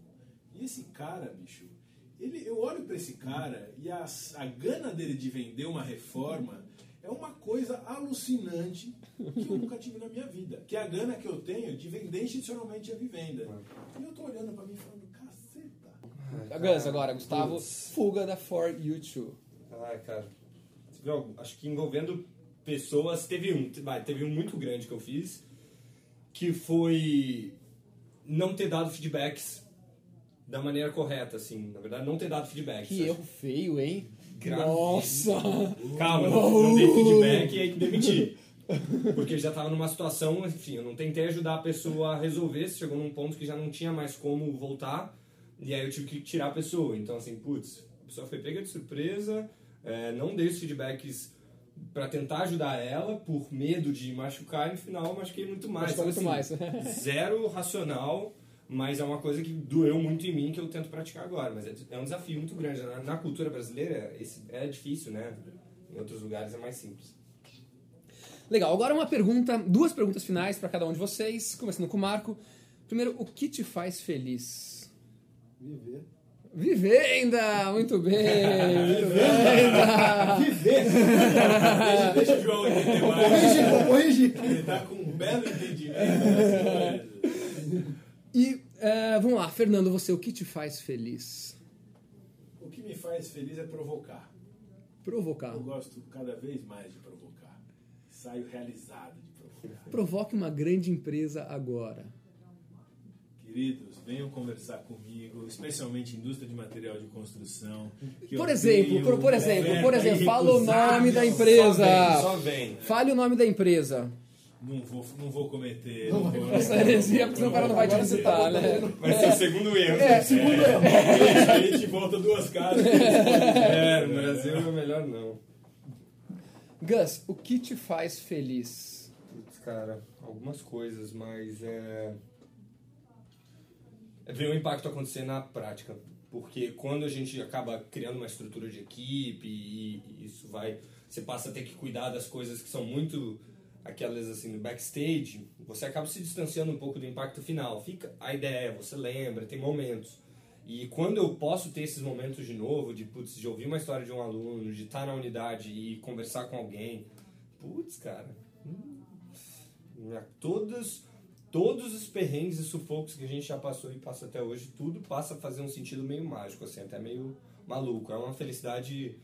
E esse cara, bicho, ele, eu olho pra esse cara e a, a gana dele de vender uma reforma é uma coisa alucinante que eu nunca tive na minha vida. Que é a gana que eu tenho de vender institucionalmente a vivenda. E eu tô olhando pra mim falando, caceta. A Gans agora, Gustavo. Putz. Fuga da For You Too. Ai, cara. Acho que envolvendo pessoas, teve um, vai, teve um muito grande que eu fiz, que foi não ter dado feedbacks da maneira correta, assim. Na verdade, não ter dado feedbacks. Que erro feio, hein? Nossa! Calma, eu não, não dei feedback e aí que demiti. Porque já tava numa situação, enfim, eu não tentei ajudar a pessoa a resolver, chegou num ponto que já não tinha mais como voltar, e aí eu tive que tirar a pessoa. Então, assim, putz, a pessoa foi pega de surpresa, é, não dei os feedbacks pra tentar ajudar ela, por medo de machucar, e no final eu machuquei muito mais. Machucou Então, muito assim, zero racional, mas é uma coisa que doeu muito em mim que eu tento praticar agora. Mas é, é um desafio muito grande. Na, na cultura brasileira esse, é difícil, né? Em outros lugares é mais simples. Legal, agora uma pergunta, duas perguntas finais para cada um de vocês, começando com o Marco. Primeiro, o que te faz feliz? Viver. Vivenda! Muito bem! Muito bem! Viver! Deixa, deixa o João entender Vou corrigir, corrigir. Ele tá com um belo entendimento. E eh, vamos lá, Fernando, você, o que te faz feliz? O que me faz feliz é provocar. Provocar. Eu gosto cada vez mais de provocar. Saio realizado de provocar. Provoque uma grande empresa agora. Queridos, venham conversar comigo, especialmente indústria de material de construção. Por exemplo, tenho por, por exemplo, por oferta exemplo, fala o nome da empresa. Só vem. Fale o nome da empresa. Não vou, não vou cometer. Não Não vai vou, Essa heresia, porque senão o cara não vai te visitar, tá né? Vai ser o segundo erro. É, Segundo erro. A gente volta duas casas. É, no Brasil é melhor não. Gus, o que te faz feliz? Putz, cara, algumas coisas, mas é. É ver o impacto acontecer na prática. Porque quando a gente acaba criando uma estrutura de equipe e isso vai. Você passa a ter que cuidar das coisas que são muito aquelas assim no backstage, você acaba se distanciando um pouco do impacto final. Fica a ideia, você lembra, tem momentos. E quando eu posso ter esses momentos de novo, de, putz, de ouvir uma história de um aluno, de estar na unidade e conversar com alguém, putz, cara, né, todos, todos os perrengues e sufocos que a gente já passou e passa até hoje, tudo passa a fazer um sentido meio mágico, assim, até meio maluco. É uma felicidade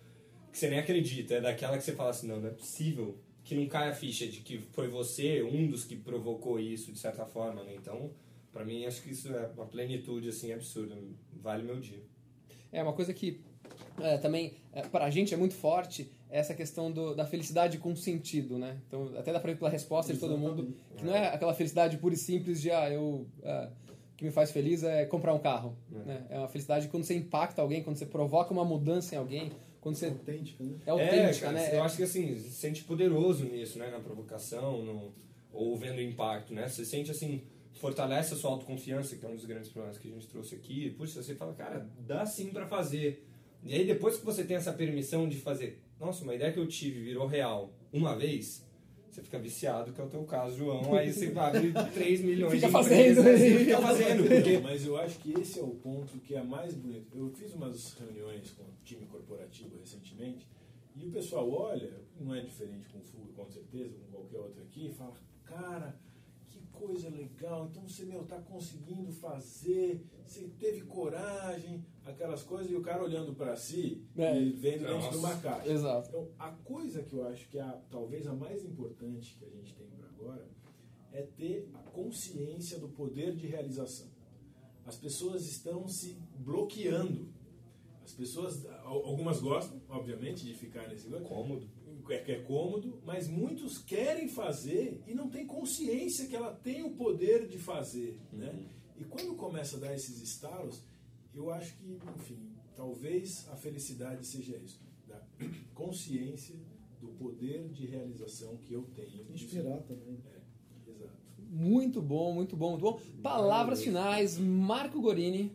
que você nem acredita, é daquela que você fala assim, não, não é possível que não caia a ficha de que foi você um dos que provocou isso, de certa forma, né? Então, pra mim, acho que isso é uma plenitude, assim, absurda. Vale meu dia. É uma coisa que é, também é, para a gente é muito forte essa questão do, da felicidade com sentido, né? Então até dá para ver pela resposta de todo mundo que não é aquela felicidade pura e simples de ah eu é, o que me faz feliz é comprar um carro, É. né? É uma felicidade quando você impacta alguém, quando você provoca uma mudança em alguém, quando você Autêntica, né? é autêntica, cara, né? Eu acho que assim, você se sente poderoso nisso, né? Na provocação, no, ou vendo o impacto, né? Você sente assim, fortalece a sua autoconfiança, que é um dos grandes problemas que a gente trouxe aqui. Puxa, você fala, cara, dá sim pra fazer. E aí depois que você tem essa permissão de fazer, nossa, uma ideia que eu tive virou real uma vez, você fica viciado, que é o teu caso, João. Aí você abre 3 milhões Fica de fazendo. empresas e fica fazendo. Porque Mas eu acho que esse é o ponto que é mais bonito. Eu fiz umas reuniões com o time corporativo recentemente e o pessoal olha, não é diferente com o Fuga, com certeza, com qualquer outro aqui, e fala, cara, que coisa legal, então você meu, tá conseguindo fazer, você teve coragem, aquelas coisas, e o cara olhando para si É. e vendo dentro Nossa. de uma caixa. Exato. Então, a coisa que eu acho que é a, talvez a mais importante que a gente tem para agora é ter a consciência do poder de realização. As pessoas estão se bloqueando. As pessoas, al- algumas gostam, obviamente, de ficar nesse lugar, cômodo. É que é cômodo, mas muitos querem fazer e não têm consciência que ela tem o poder de fazer, né? E quando começa a dar esses estalos, eu acho que, enfim, talvez a felicidade seja isso, da consciência do poder de realização que eu tenho. Inspirar também. Exato. Muito bom, muito bom, muito bom. Palavras finais, Marco Gorini.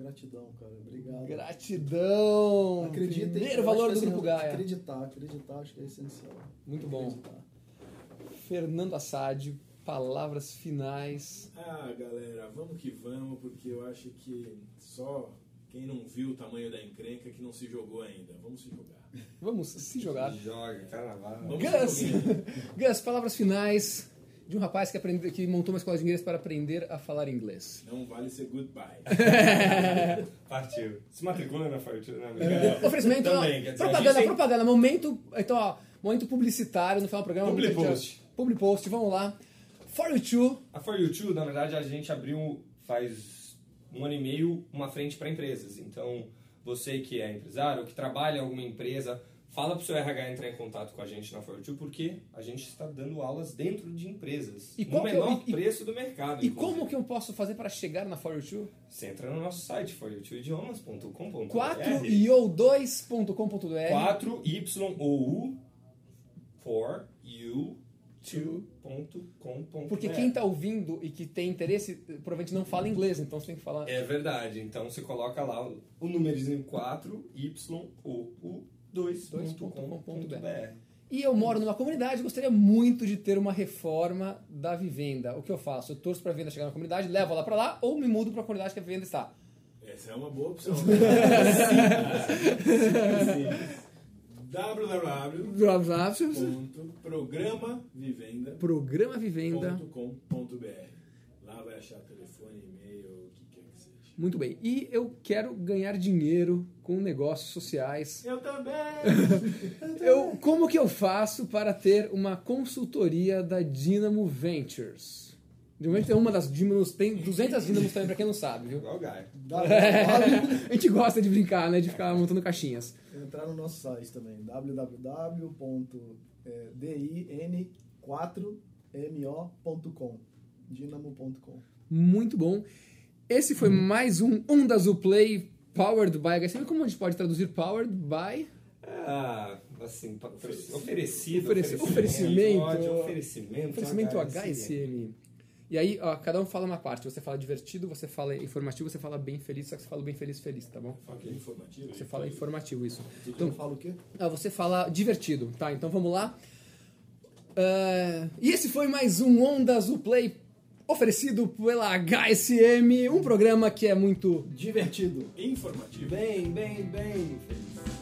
Gratidão, cara. Obrigado. Gratidão. Acreditem. Primeiro valor do que, Grupo assim, Gaia. Acreditar, acreditar acho que é essencial. Muito bom. Acreditar. Fernando Assad, palavras finais. Ah, galera, vamos que vamos, porque eu acho que só quem não viu o tamanho da encrenca que não se jogou ainda. Vamos se jogar. Vamos se jogar. Joga, carnaval. Vamos Gus, se. Gus, palavras finais de um rapaz que, aprende, que montou uma escola de inglês para aprender a falar inglês. Não vale ser goodbye. Partiu. Se matricula na Fortune, né? É, Oferecimento, Também, ó, propaganda, tem- propaganda, momento, então, ó, momento publicitário no final do programa. Public post. Public post, vamos lá. For you two, A For You Too, na verdade, a gente abriu faz um ano e meio uma frente para empresas. Então, você que é empresário, que trabalha em alguma empresa, fala para o seu RH entrar em contato com a gente na For You Too, porque a gente está dando aulas dentro de empresas. E no menor e- preço do mercado. e inclusive. como que eu posso fazer para chegar na For you two? Você entra no nosso site, foryoutuidiomas.com.br 4 e ou 2.com.br 4YOU for you Porque quem tá ouvindo e que tem interesse, provavelmente não fala inglês, então você tem que falar. É verdade. Então você coloca lá o, o númerozinho 4YOU2.com.br. E eu moro numa comunidade, gostaria muito de ter uma reforma da vivenda. O que eu faço? Eu torço pra venda chegar na comunidade, levo ela pra lá ou me mudo pra comunidade que a venda está. Essa é uma boa opção. www.programavivenda.com.br Programa Vivenda. Lá vai achar telefone, e-mail, o que quer que seja. Muito bem. E eu quero ganhar dinheiro com negócios sociais. Eu também! Eu, como que eu faço para ter uma consultoria da Dynamo Ventures? Dynamo é uma das Dynamos, tem 200 Dynamos também, pra quem não sabe, viu? Dá- A gente gosta de brincar, né? De ficar montando caixinhas. Entrar no nosso site também, www.din4mo.com dinamo.com Muito bom. Esse foi mais um Onda Azul Play Powered by. Você vê como a gente pode traduzir Powered by? Ah, assim, oferecido. Ofereci- oferecimento. ódio, oferecimento. Oferecimento HSM. HSM. E aí, ó, cada um fala uma parte. Você fala divertido, você fala informativo, você fala bem feliz, só que você fala bem feliz, feliz, tá bom? Ok, informativo. Você fala informativo, isso. então eu falo o quê? Ah, você fala divertido, tá? Então vamos lá. Ah, e esse foi mais um Onda Azul Play oferecido pela HSM, um programa que é muito Divertido. Informativo. Bem, bem, bem feliz.